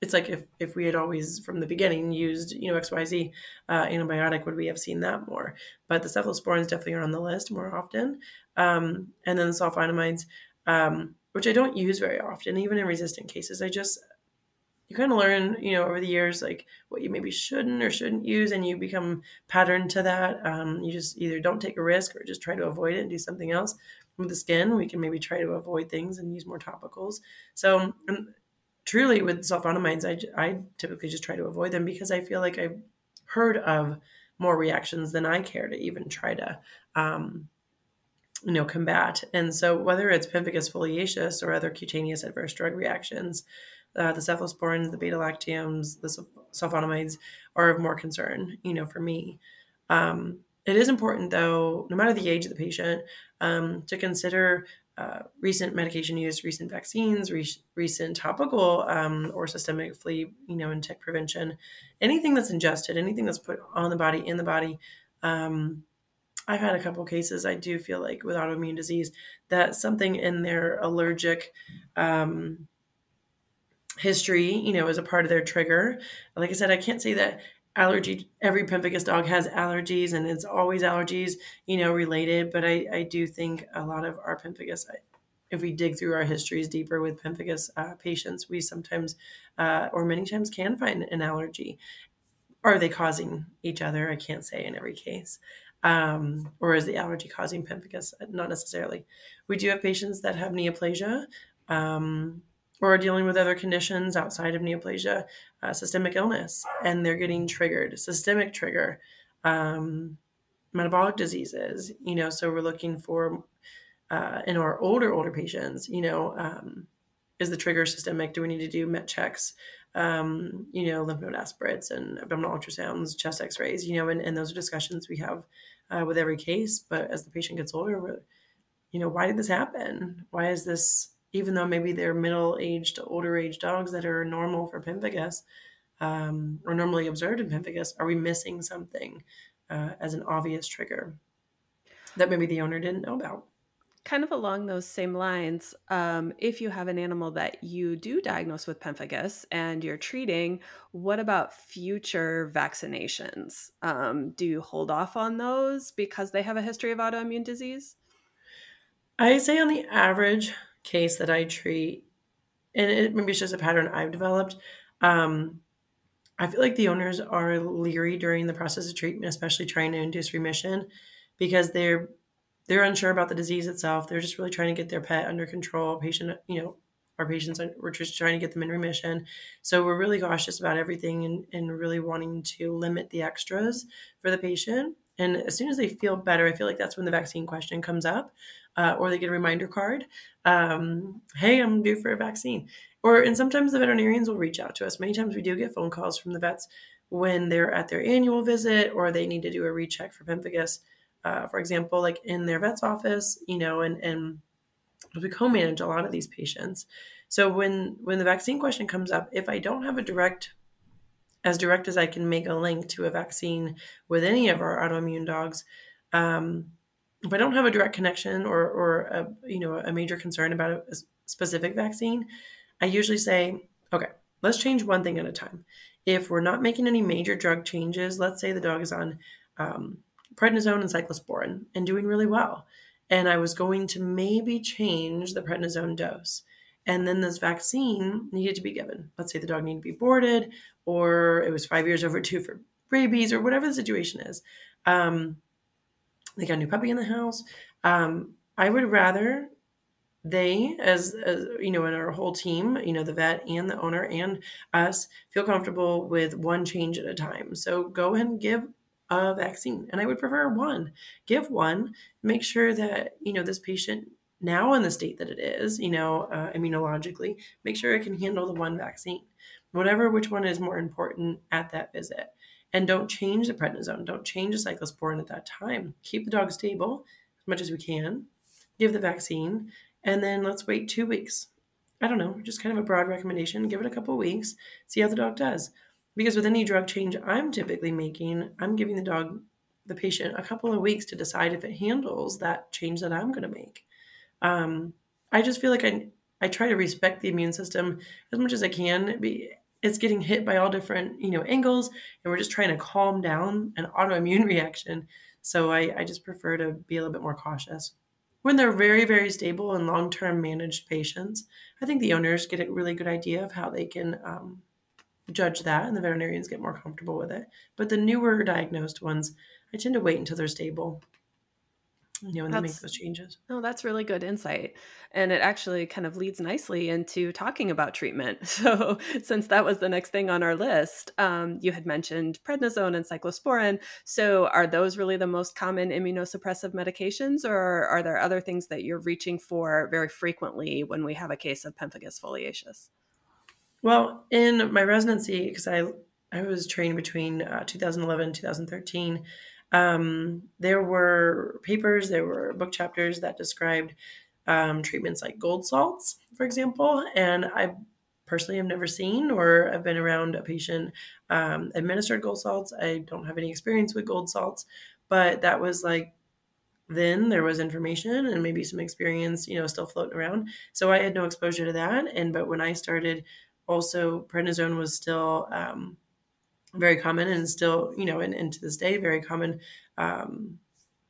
it's like if if we had always from the beginning used you know X Y Z uh, antibiotic, would we have seen that more? But the cephalosporins definitely are on the list more often, um, and then the sulfonamides, um, which I don't use very often, even in resistant cases. I just you kind of learn, you know, over the years, like what you maybe shouldn't or shouldn't use, and you become patterned to that. Um, you just either don't take a risk or just try to avoid it and do something else. With the skin, we can maybe try to avoid things and use more topicals. So, truly, with sulfonamides, I, I typically just try to avoid them because I feel like I've heard of more reactions than I care to even try to, um, you know, combat. And so, whether it's pemphigus foliaceus or other cutaneous adverse drug reactions, uh, the cephalosporins, the beta lactams, the sulfonamides are of more concern, you know, for me. Um, it is important, though, no matter the age of the patient, um, to consider uh, recent medication use, recent vaccines, re- recent topical um, or systemic flea, you know, and tick prevention. Anything that's ingested, anything that's put on the body, in the body. Um, I've had a couple cases. I do feel like with autoimmune disease that something in their allergic um, history, you know, as a part of their trigger. Like I said, I can't say that allergy every pemphigus dog has allergies and it's always allergies you know related but i i do think a lot of our pemphigus if we dig through our histories deeper with pemphigus uh, patients we sometimes uh, or many times can find an allergy. Are they causing each other? I can't say in every case. Um, or is the allergy causing pemphigus? Not necessarily. We do have patients that have neoplasia. Um, or dealing with other conditions outside of neoplasia, uh, systemic illness, and they're getting triggered, systemic trigger, um, metabolic diseases, you know, so we're looking for uh, in our older, older patients, you know, um, is the trigger systemic? Do we need to do met checks, um, you know, lymph node aspirates and abdominal ultrasounds, chest x-rays, you know, and, and those are discussions we have uh, with every case. But as the patient gets older, you know, why did this happen? Why is this even though maybe they're middle aged to older age dogs that are normal for pemphigus um, or normally observed in pemphigus, are we missing something uh, as an obvious trigger that maybe the owner didn't know about? kind of along those same lines, um, if you have an animal that you do diagnose with pemphigus and you're treating, what about future vaccinations? Um, do you hold off on those because they have a history of autoimmune disease? I say on the average case that I treat, and it maybe it's just a pattern I've developed. Um, I feel like the owners are leery during the process of treatment, especially trying to induce remission, because they're they're unsure about the disease itself. They're just really trying to get their pet under control. Patient, you know, our patients are, we're just trying to get them in remission. So we're really cautious about everything and, and really wanting to limit the extras for the patient. And as soon as they feel better, I feel like that's when the vaccine question comes up, uh, or they get a reminder card. Um, hey, I'm due for a vaccine. Or and sometimes the veterinarians will reach out to us. Many times we do get phone calls from the vets when they're at their annual visit or they need to do a recheck for pemphigus uh, for example, like in their vet's office, you know, and and we co-manage a lot of these patients. So when when the vaccine question comes up, if I don't have a direct as direct as I can make a link to a vaccine with any of our autoimmune dogs, um, if I don't have a direct connection or or a, you know a major concern about a, specific vaccine, I usually say, okay, let's change one thing at a time. If we're not making any major drug changes, let's say the dog is on um, prednisone and cyclosporin and doing really well. And I was going to maybe change the prednisone dose. And then this vaccine needed to be given. Let's say the dog needed to be boarded, or it was five years overdue for rabies, or whatever the situation is. Um, they got a new puppy in the house. Um, I would rather they, as, as you know, in our whole team, you know, the vet and the owner and us, feel comfortable with one change at a time. So go ahead and give a vaccine and i would prefer one give one make sure that you know this patient now in the state that it is you know uh, immunologically make sure it can handle the one vaccine whatever which one is more important at that visit and don't change the prednisone don't change the cyclosporin at that time. Keep the dog stable as much as we can. Give the vaccine. And then let's wait two weeks. I don't know just kind of a broad recommendation. Give it a couple weeks. See how the dog does. Because with any drug change I'm typically making, I'm giving the dog, the patient, a couple of weeks to decide if it handles that change that I'm going to make. Um, I just feel like I I try to respect the immune system as much as I can. It's getting hit by all different you know angles, and we're just trying to calm down an autoimmune reaction. So I, I just prefer to be a little bit more cautious. When they're very, very stable and long term managed patients, I think the owners get a really good idea of how they can um, judge that and the veterinarians get more comfortable with it. But the newer diagnosed ones, I tend to wait until they're stable. You know, and they make those changes. Oh, that's really good insight. And it actually kind of leads nicely into talking about treatment. So, since that was the next thing on our list, um, you had mentioned prednisone and cyclosporin. So, are those really the most common immunosuppressive medications, or are there other things that you're reaching for very frequently when we have a case of pemphigus foliaceus? Well, in my residency, because I I was trained between uh, 2011 and 2013, um, there were papers, there were book chapters that described um, treatments like gold salts, for example, and I personally have never seen or I've been around a patient um, administered gold salts. I don't have any experience with gold salts, but that was like then there was information and maybe some experience, you know, still floating around. So I had no exposure to that. And but when I started also prednisone was still um, very common and still, you know, and, and to this day, very common um,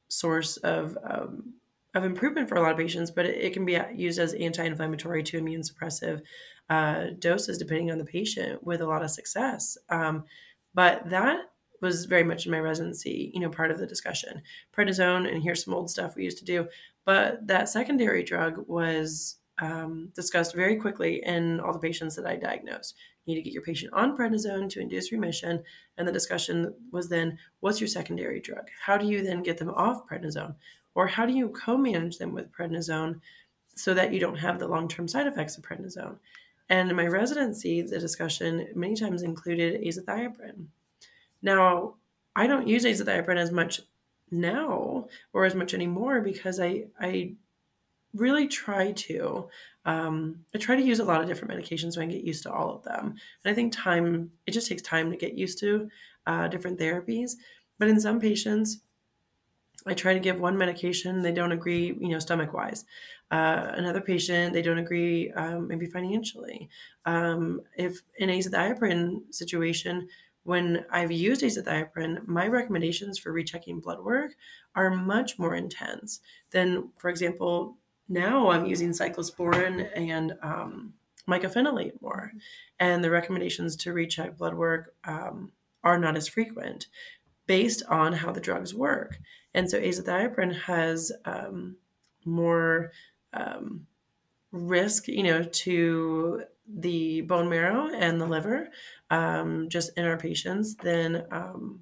source of um, of improvement for a lot of patients. But it, it can be used as anti-inflammatory to immune suppressive uh, doses, depending on the patient, with a lot of success. Um, but that was very much in my residency, you know, part of the discussion. Prednisone, and here's some old stuff we used to do. But that secondary drug was um, discussed very quickly in all the patients that I diagnosed. You need to get your patient on prednisone to induce remission. And the discussion was then, what's your secondary drug? How do you then get them off prednisone? Or how do you co manage them with prednisone so that you don't have the long term side effects of prednisone? And in my residency, the discussion many times included azathioprine. Now, I don't use azathioprine as much now or as much anymore because I, I really try to um, i try to use a lot of different medications so i get used to all of them and i think time it just takes time to get used to uh, different therapies but in some patients I try to give one medication, they don't agree, you know, stomach wise. Uh, another patient, they don't agree, um, maybe financially. Um, if in azathioprine situation, when I've used azathioprine, my recommendations for rechecking blood work are much more intense than, for example, now I'm using cyclosporin and um, mycophenolate more, and the recommendations to recheck blood work um, are not as frequent based on how the drugs work. And so azathioprine has um, more um, risk, you know, to the bone marrow and the liver, um, just in our patients, than um,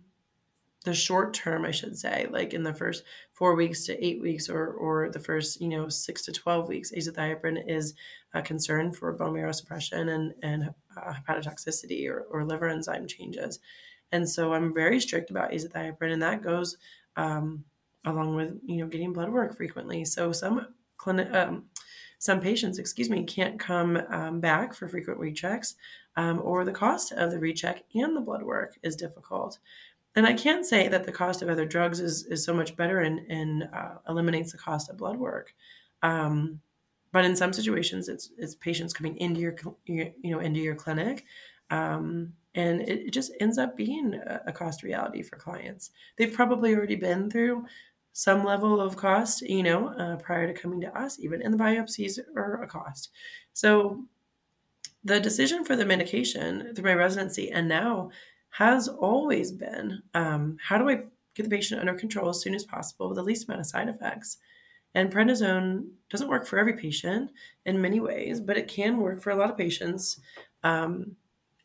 the short term, I should say, like in the first four weeks to eight weeks, or or the first, you know, six to twelve weeks, azathioprine is a concern for bone marrow suppression and and uh, hepatotoxicity or, or liver enzyme changes. And so I'm very strict about azathioprine, and that goes um, along with you know getting blood work frequently. So some clinic, um, some patients, excuse me, can't come um, back for frequent rechecks, um, or the cost of the recheck and the blood work is difficult. And I can't say that the cost of other drugs is, is so much better and, and uh, eliminates the cost of blood work. Um, but in some situations, it's it's patients coming into your you know into your clinic um, and it just ends up being a cost reality for clients. They've probably already been through some level of cost, you know, uh, prior to coming to us, even, and the biopsies are a cost. So the decision for the medication through my residency and now has always been um, how do I get the patient under control as soon as possible with the least amount of side effects? And prednisone doesn't work for every patient in many ways, but it can work for a lot of patients. Um,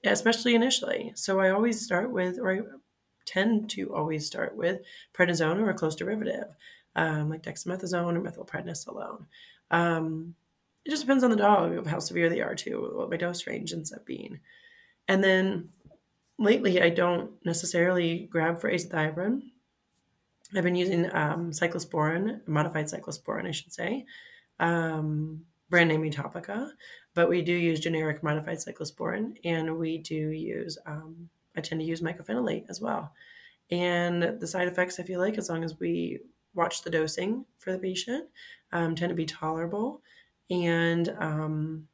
especially initially. So I always start with, or I tend to always start with prednisone or a close derivative, um, like dexamethasone or methylprednisolone. Um, it just depends on the dog of how severe they are too, what my dose range ends up being. And then lately, I don't necessarily grab for azathioprine. I've been using um, cyclosporin, modified cyclosporin, I should say, um, brand name Atopica but we do use generic modified cyclosporin and we do use um, i tend to use mycophenolate as well and the side effects i feel like as long as we watch the dosing for the patient um, tend to be tolerable and um,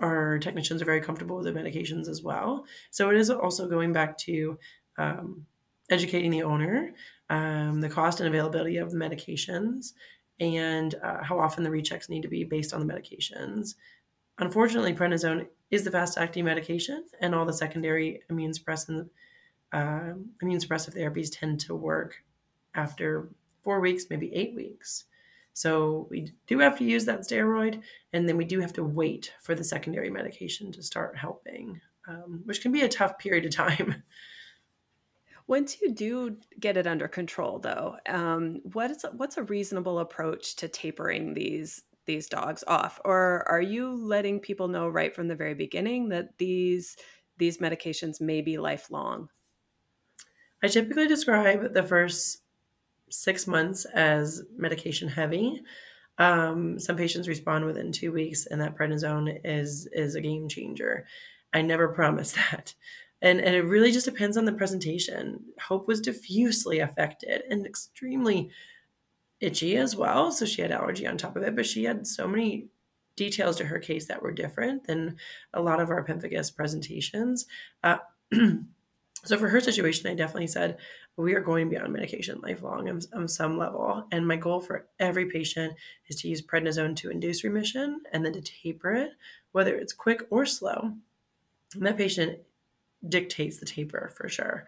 our technicians are very comfortable with the medications as well so it is also going back to um, educating the owner um, the cost and availability of the medications and uh, how often the rechecks need to be based on the medications Unfortunately, prednisone is the fast acting medication, and all the secondary immune suppressant uh, immune suppressive therapies tend to work after four weeks, maybe eight weeks. So we do have to use that steroid, and then we do have to wait for the secondary medication to start helping, um, which can be a tough period of time. Once you do get it under control, though, um, what is what's a reasonable approach to tapering these these dogs off or are you letting people know right from the very beginning that these these medications may be lifelong i typically describe the first six months as medication heavy um, some patients respond within two weeks and that prednisone is is a game changer i never promise that and, and it really just depends on the presentation hope was diffusely affected and extremely itchy as well. So she had allergy on top of it, but she had so many details to her case that were different than a lot of our pemphigus presentations. Uh, so for her situation, I definitely said, we are going to be on medication lifelong on, on some level. And my goal for every patient is to use prednisone to induce remission and then to taper it, whether it's quick or slow. And that patient dictates the taper for sure.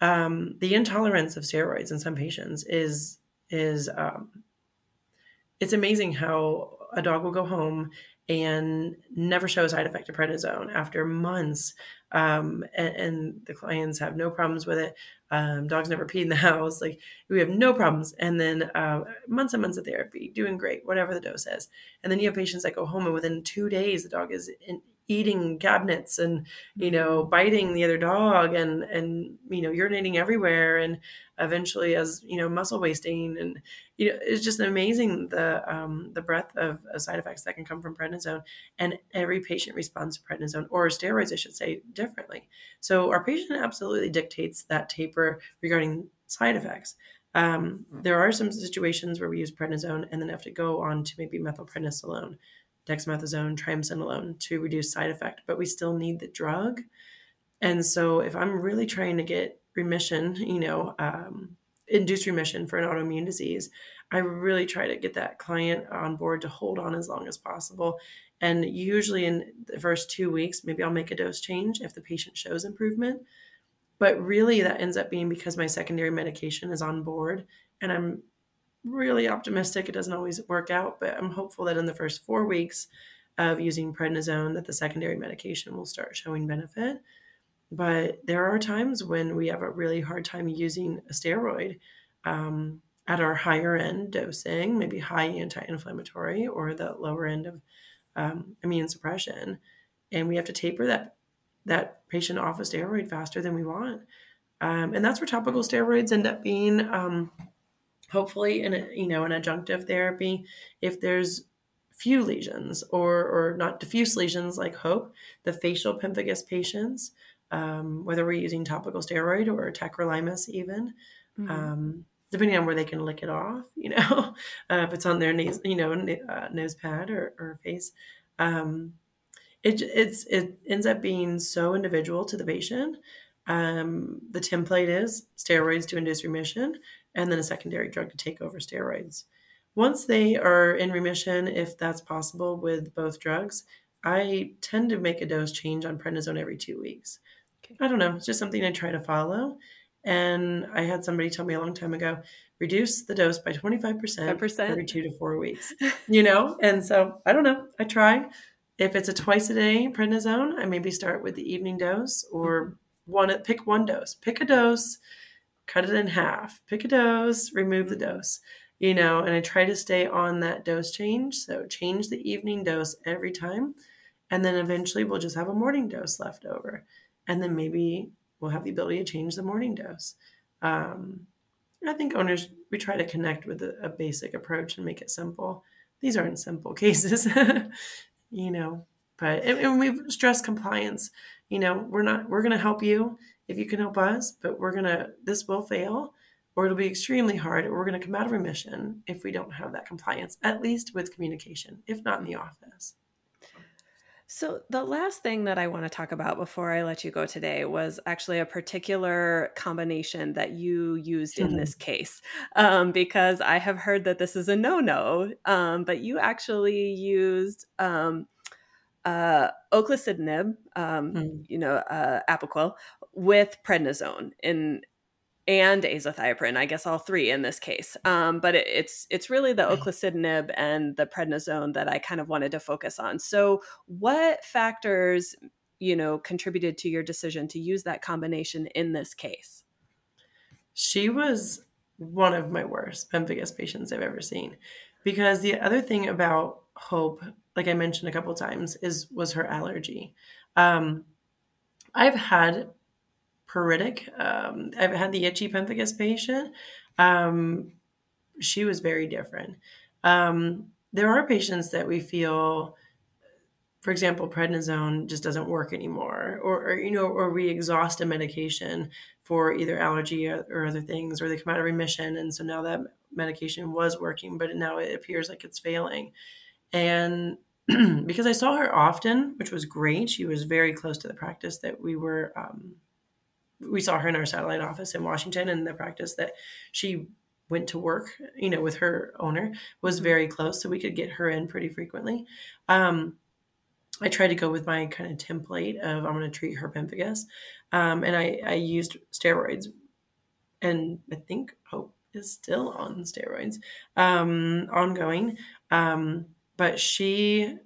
Um, the intolerance of steroids in some patients is is um, it's amazing how a dog will go home and never show a side effect of prednisone after months um, and, and, the clients have no problems with it. Um, dogs never pee in the house. Like we have no problems. And then uh, months and months of therapy doing great whatever the dose is. And then you have patients that go home and within two days the dog is in, eating cabinets and you know mm-hmm. biting the other dog and and you know urinating everywhere and eventually as you know muscle wasting. And you know it's just amazing the um, the breadth of, of, side effects that can come from prednisone and every patient responds to prednisone or steroids i should say differently. So our patient absolutely dictates that taper regarding side effects. Um, there are some situations where we use prednisone and then have to go on to maybe methylprednisolone, dexamethasone, triamcinolone to reduce side effect, but we still need the drug. And so if I'm really trying to get remission, you know, um, induced remission for an autoimmune disease, I really try to get that client on board to hold on as long as possible. And usually in the first two weeks, maybe I'll make a dose change if the patient shows improvement. But really, that ends up being because my secondary medication is on board. And I'm really optimistic. It doesn't always work out, but I'm hopeful that in the first four weeks of using prednisone, that the secondary medication will start showing benefit. But there are times when we have a really hard time using a steroid um, at our higher end dosing, maybe high anti inflammatory or the lower end of um, immune suppression. And we have to taper that, that patient off a steroid faster than we want. Um, and that's where topical steroids end up being um, hopefully in a, you know an adjunctive therapy if there's few lesions or or not diffuse lesions like hope the facial pemphigus patients um, whether we're using topical steroid or tacrolimus even mm-hmm. um, depending on where they can lick it off you know uh, if it's on their nose you know uh, nose pad or, or face um, it, it's it ends up being so individual to the patient um, the template is steroids to induce remission and then a secondary drug to take over steroids once they are in remission if that's possible with both drugs i tend to make a dose change on prednisone every two weeks I don't know. It's just something I try to follow. And I had somebody tell me a long time ago, reduce the dose by 25% 5%. every two to four weeks, you know? And so I don't know. I try. If it's a twice a day prednisone, I maybe start with the evening dose or mm-hmm. one, pick one dose, pick a dose, cut it in half, pick a dose, remove the dose, you know? And I try to stay on that dose change. So change the evening dose every time. And then eventually we'll just have a morning dose left over and then maybe we'll have the ability to change the morning dose. Um, I think owners we try to connect with a, a, basic approach and make it simple. These aren't simple cases, you know. But and, and we've stressed compliance. You know, we're not we're going to help you if you can help us, but we're gonna this will fail, or it'll be extremely hard, or we're going to come out of remission if we don't have that compliance, at least with communication, if not in the office. So, the last thing that I want to talk about before I let you go today was actually a particular combination that you used in this case. Um, because I have heard that this is a no no, um, but you actually used um, uh, um, mm. you know, uh, Apoquel, with prednisone in and azathioprine i guess all three in this case. Um, but it, it's it's really the oclacitinib and the prednisone that i kind of wanted to focus on. So what factors you know contributed to your decision to use that combination in this case? She was one of my worst pemphigus patients i've ever seen. Because the other thing about hope like i mentioned a couple times is was her allergy. Um, i've had pruritic. Um, I've had the itchy pemphigus patient. Um, she was very different. Um, there are patients that we feel, for example, prednisone just doesn't work anymore, or, or you know, or we exhaust a medication for either allergy or, or other things, or they come out of remission, and so now that medication was working, but now it appears like it's failing. And because I saw her often, which was great, she was very close to the practice that we were um, we saw her in our satellite office in Washington, and the practice that she went to work, you know, with her owner was very close, so we could get her in pretty frequently. Um, I tried to go with my kind of template of I'm going to treat her pemphigus, um, and I, I used steroids, and I think Hope is still on steroids, um, ongoing. Um, but she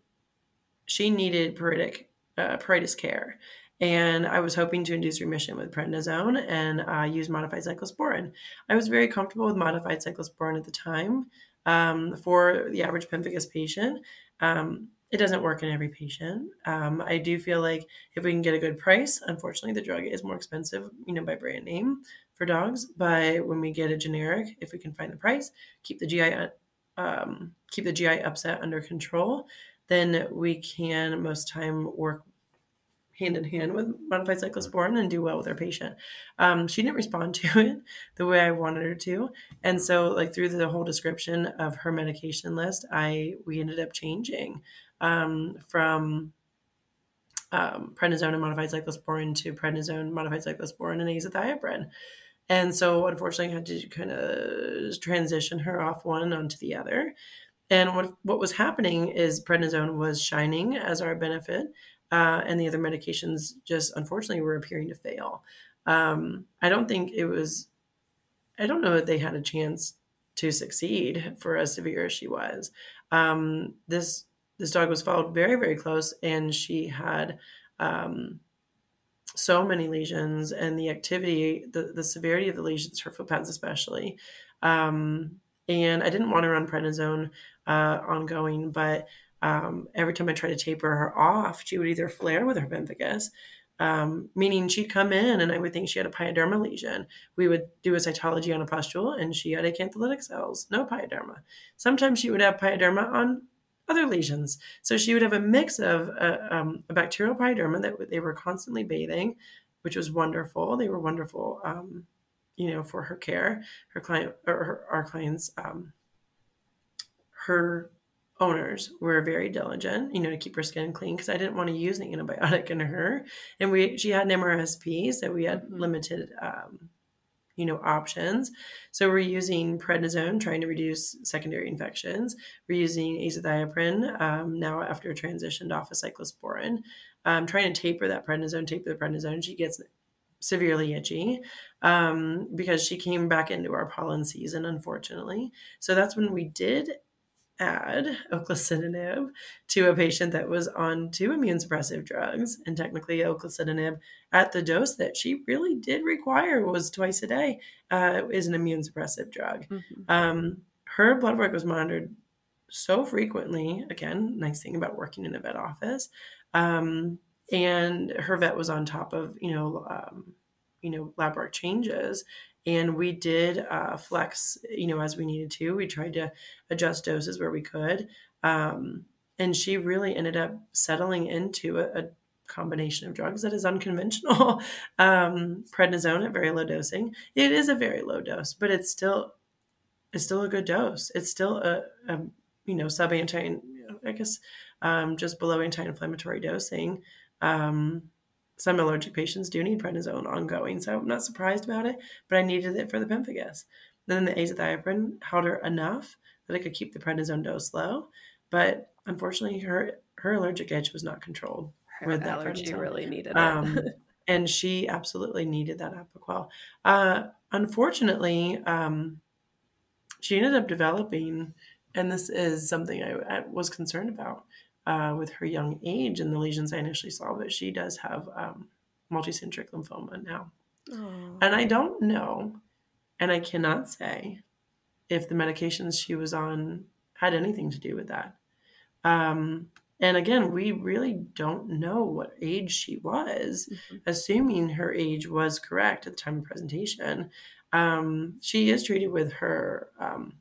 she needed paritic uh, pruritus care, and I was hoping to induce remission with prednisone and use modified cyclosporin. I was very comfortable with modified cyclosporin at the time um, for the average pemphigus patient. Um, it doesn't work in every patient. Um, I do feel like if we can get a good price, unfortunately, the drug is more expensive, you know, by brand name for dogs. But when we get a generic, if we can find the price, keep the GI um, keep the GI upset under control, then we can most time work hand in hand with modified cyclosporin and do well with our patient. Um, she didn't respond to it the way I wanted her to, and so like through the whole description of her medication list, I we ended up changing um, from um, prednisone and modified cyclosporin to prednisone, modified cyclosporin, and azathioprine. And so, unfortunately, I had to kind of transition her off one onto the other. And what what was happening is prednisone was shining as our benefit, uh, and the other medications just unfortunately were appearing to fail. Um, I don't think it was. I don't know that they had a chance to succeed for as severe as she was. Um, this this dog was followed very very close, and she had um, so many lesions, and the activity, the the severity of the lesions, her foot pads especially. Um, and I didn't want to run prednisone uh, ongoing, but um, every time I tried to taper her off, she would either flare with her pemphigus, um, meaning she'd come in and I would think she had a pyoderma lesion. We would do a cytology on a pustule and she had acantholytic cells, no pyoderma. Sometimes she would have pyoderma on other lesions. So she would have a mix of uh, um, a bacterial pyoderma that they were constantly bathing, which was wonderful. They were wonderful, um, you know, for her care. Her client or her, our clients, um, her owners were very diligent, you know, to keep her skin clean because I didn't want to use an antibiotic in her. And we she had an MRSP, so we had mm-hmm. limited um, you know options so we're using prednisone trying to reduce secondary infections we're using azathioprine um, now after transitioned off of cyclosporin um, trying to taper that prednisone taper the prednisone she gets severely itchy um, because she came back into our pollen season unfortunately so that's when we did add oclacitinib to a patient that was on two immune suppressive drugs. And technically, oclacitinib at the dose that she really did require was twice a day, uh, is an immune suppressive drug. Mm-hmm. Um, her blood work was monitored so frequently. Again, nice thing about working in a vet office. Um, and her vet was on top of, you know, um, you know, lab work changes and we did uh, flex you know as we needed to. We tried to adjust doses where we could um, and she really ended up settling into a, a combination of drugs that is unconventional um, prednisone at very low dosing. It is a very low dose but it's still it's still a good dose. It's still a, a you know sub anti i guess um, just below anti-inflammatory dosing um, some allergic patients do need prednisone ongoing, so I'm not surprised about it, but I needed it for the pemphigus. Then the azathioprine held her enough that I could keep the prednisone dose low, but unfortunately, her her allergic itch was not controlled her with that allergy prednisone. really needed it. Um, and she absolutely needed that Apoquel. Uh, unfortunately, um, she ended up developing, and this is something I, I was concerned about uh, with her young age and the lesions I initially saw, but she does have um, multicentric lymphoma now. Aww. And I don't know, and I cannot say if the medications she was on had anything to do with that. Um, and again, we really don't know what age she was, mm-hmm. assuming her age was correct at the time of presentation. Um, she is treated with her um,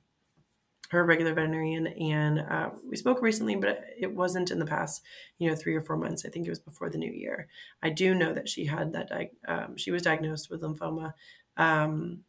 her regular veterinarian and uh, we spoke recently but it wasn't in the past you know three or four months. I think it was before the new year. I do know that she had that di- um, she was diagnosed with lymphoma um,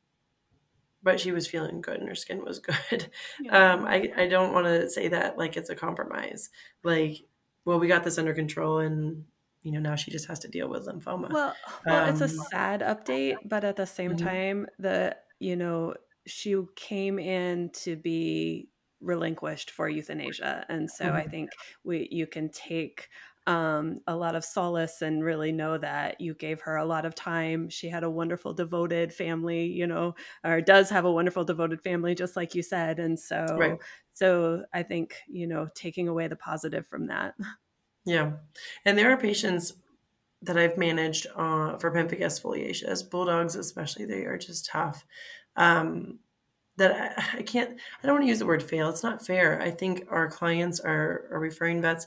but she was feeling good and her skin was good. Yeah. um, I, I don't want to say that like it's a compromise. Like well we got this under control and you know now she just has to deal with lymphoma. Well, well it's a um, sad update but at the same mm-hmm. time the you know she came in to be relinquished for euthanasia and so mm-hmm. i think we you can take um, a lot of solace and really know that you gave her a lot of time. She had a wonderful, devoted family, you know, or does have a wonderful, devoted family, just like you said. And so, right. so I think you know, taking away the positive from that. Yeah, and there are patients that I've managed uh, for pemphigus foliaceus, bulldogs especially. They are just tough um, that I, I, can't i don't want to use the word fail it's not fair. I think our clients are, are referring vets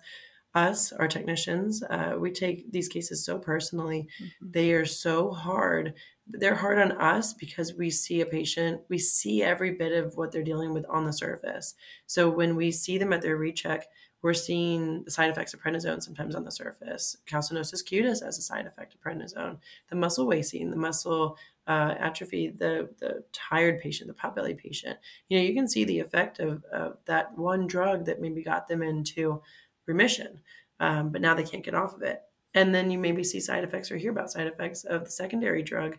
us our technicians uh, we take these cases so personally mm-hmm. they are so hard they're hard on us because we see a patient we see every bit of what they're dealing with on the surface so when we see them at their recheck we're seeing the side effects of prednisone sometimes on the surface. Calcinosis cutis as a side effect of prednisone, the muscle wasting, the muscle uh, atrophy, the the tired patient, the potbelly patient. You know, you can see the effect of, of that one drug that maybe got them into remission, um, but now they can't get off of it. And then you maybe see side effects or hear about side effects of the secondary drug.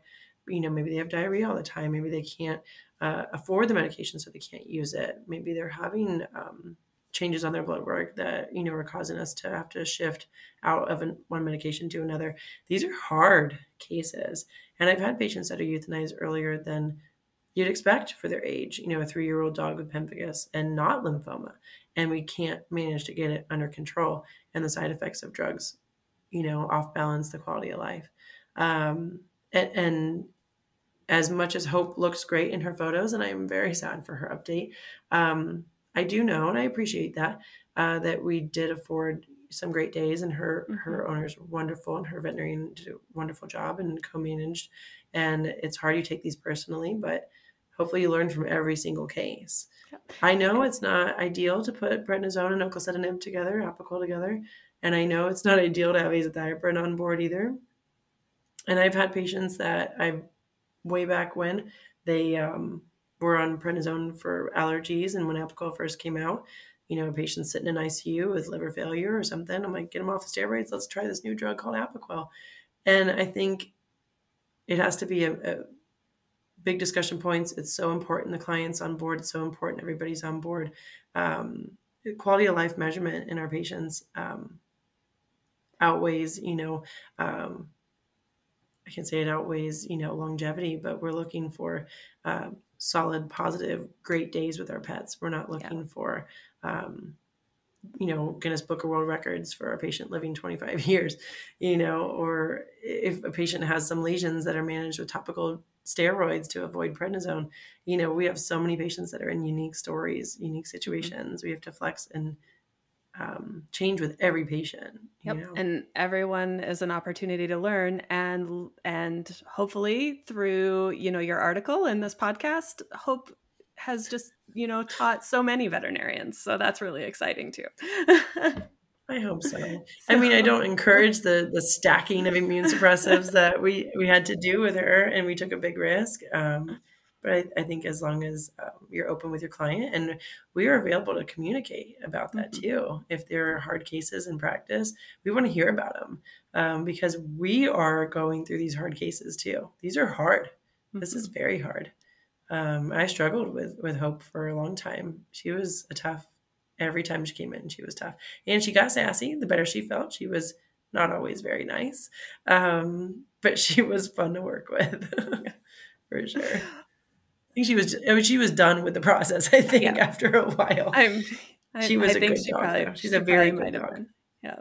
You know, maybe they have diarrhea all the time. Maybe they can't uh, afford the medication, so they can't use it. Maybe they're having um, changes on their blood work that you know are causing us to have to shift out of an, one medication to another. These are hard cases, and I've had patients that are euthanized earlier than you'd expect for their age. You know, a three-year-old dog with pemphigus and not lymphoma, and we can't manage to get it under control, and the side effects of drugs, you know, off balance the quality of life. Um, and, and as much as Hope looks great in her photos, and I am very sad for her update, um, I do know, and I appreciate that, uh, that we did afford some great days, and her mm-hmm. her owners were wonderful, and her veterinarian did a wonderful job and co-managed. And it's hard you take these personally, but hopefully you learn from every single case. I know it's not ideal to put prednisone and oclacitinib together, Apoquel together, and I know it's not ideal to have azathioprine on board either. And I've had patients that I've way back when they um, were on prednisone for allergies, and when Apoquel first came out, you know, a patient sitting in ICU with liver failure or something, I'm like, get them off the steroids. Let's try this new drug called Apoquel. And I think it has to be a, a big discussion points. It's so important. The client's on board. It's so important. Everybody's on board. Um, quality of life measurement in our patients um, outweighs, you know, um, I can say it outweighs, you know, longevity, but we're looking for uh, solid, positive, great days with our pets. We're not looking yeah. for, um, you know, Guinness Book of World Records for a patient living 25 years, you know, or if a patient has some lesions that are managed with topical steroids to avoid prednisone, you know, we have so many patients that are in unique stories, unique mm-hmm. situations. We have to flex and um, change with every patient. Yep. Know? And everyone is an opportunity to learn and and hopefully through, you know, your article in this podcast, hope has just, you know, taught so many veterinarians. So that's really exciting too. I hope so. so. I mean, I don't encourage the the stacking of immune suppressives that we we had to do with her, and we took a big risk. Um, but I, I, think as long as um, you're open with your client and we are available to communicate about that mm-hmm. too if there are hard cases in practice we want to hear about them um, because we are going through these hard cases too these are hard mm-hmm. this is mm-hmm. very hard um, i struggled with with hope for a long time she was a tough every time she came in she was tough and she got sassy the better she felt she was not always very nice um, but she was fun to work with for sure I think she was. I mean, she was done with the process. I think yeah. after a while. I'm. I, she was I a good she dog. Probably, She's she a very good dog. Been. Yeah.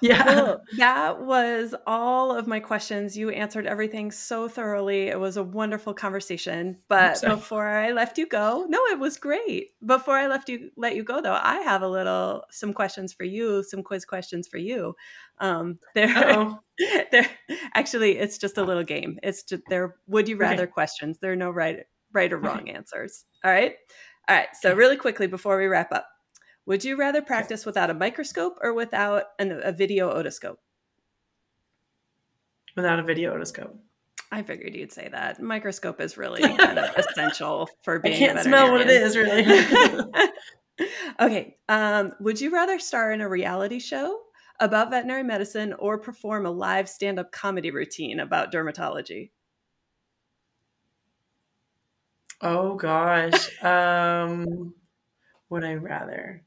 Yeah. Well, that was all of my questions. You answered everything so thoroughly. It was a wonderful conversation. But before I left you go, no, it was great. Before I left you, let you go though, I have a little some questions for you, some quiz questions for you. Um, there, there. Actually, it's just a little game. It's just there. Would you rather okay. questions? There are no right, right or wrong okay. answers. All right. All right. So really quickly before we wrap up, would you rather practice without a microscope or without an, a video otoscope? Without a video otoscope. I figured you'd say that. Microscope is really kind of essential for being. I can't smell what it is, really. okay. Um, would you rather star in a reality show about veterinary medicine or perform a live stand up comedy routine about dermatology? Oh gosh. um, would I rather?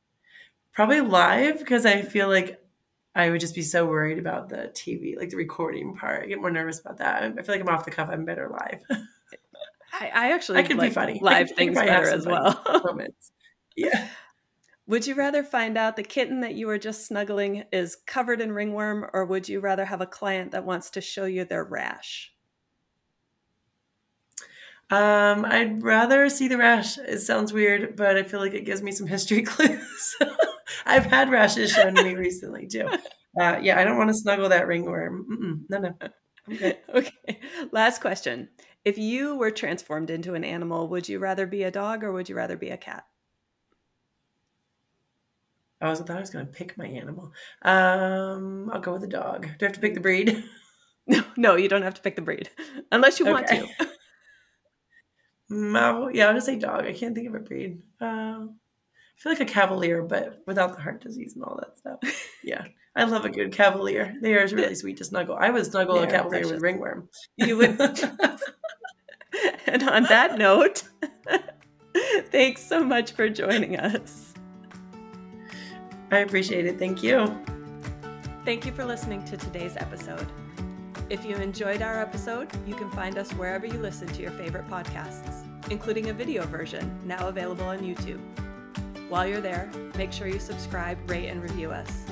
Probably live because I feel like I would just be so worried about the TV, like the recording part. I get more nervous about that. I feel like I'm off the cuff. I'm better live. I, I, actually I could like be funny. Live I, things better as well. moments. Yeah. Would you rather find out the kitten that you were just snuggling is covered in ringworm, or would you rather have a client that wants to show you their rash? Um, I'd rather see the rash. It sounds weird, but I feel like it gives me some history clues. I've had rashes shown to me recently too. Uh, yeah, I don't want to snuggle that ringworm. Mm-mm, no, no. Okay. okay. Last question. If you were transformed into an animal, would you rather be a dog or would you rather be a cat? I was thought I was going to pick my animal. Um, I'll go with a dog. Do I have to pick the breed? No, no, you don't have to pick the breed unless you want to. No, yeah, I'll just say dog. I can't think of a breed. Uh, I feel like a Cavalier, but without the heart disease and all that stuff. Yeah, I love a good Cavalier. They are really sweet to snuggle. I would snuggle a Cavalier precious. with ringworm. You would. and on that note, thanks so much for joining us. I appreciate it. Thank you. Thank you for listening to today's episode. If you enjoyed our episode, you can find us wherever you listen to your favorite podcasts, including a video version now available on YouTube. While you're there, make sure you subscribe, rate, and review us.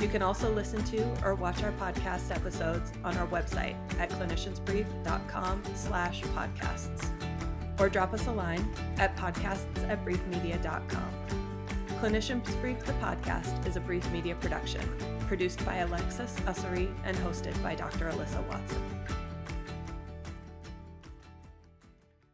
You can also listen to or watch our podcast episodes on our website at cliniciansbrief.com slash podcasts or drop us a line at podcasts at briefmedia.com. Clinicians Brief the Podcast is a Brief Media production, produced by Alexis Ussery and hosted by Dr. Alyssa Watson.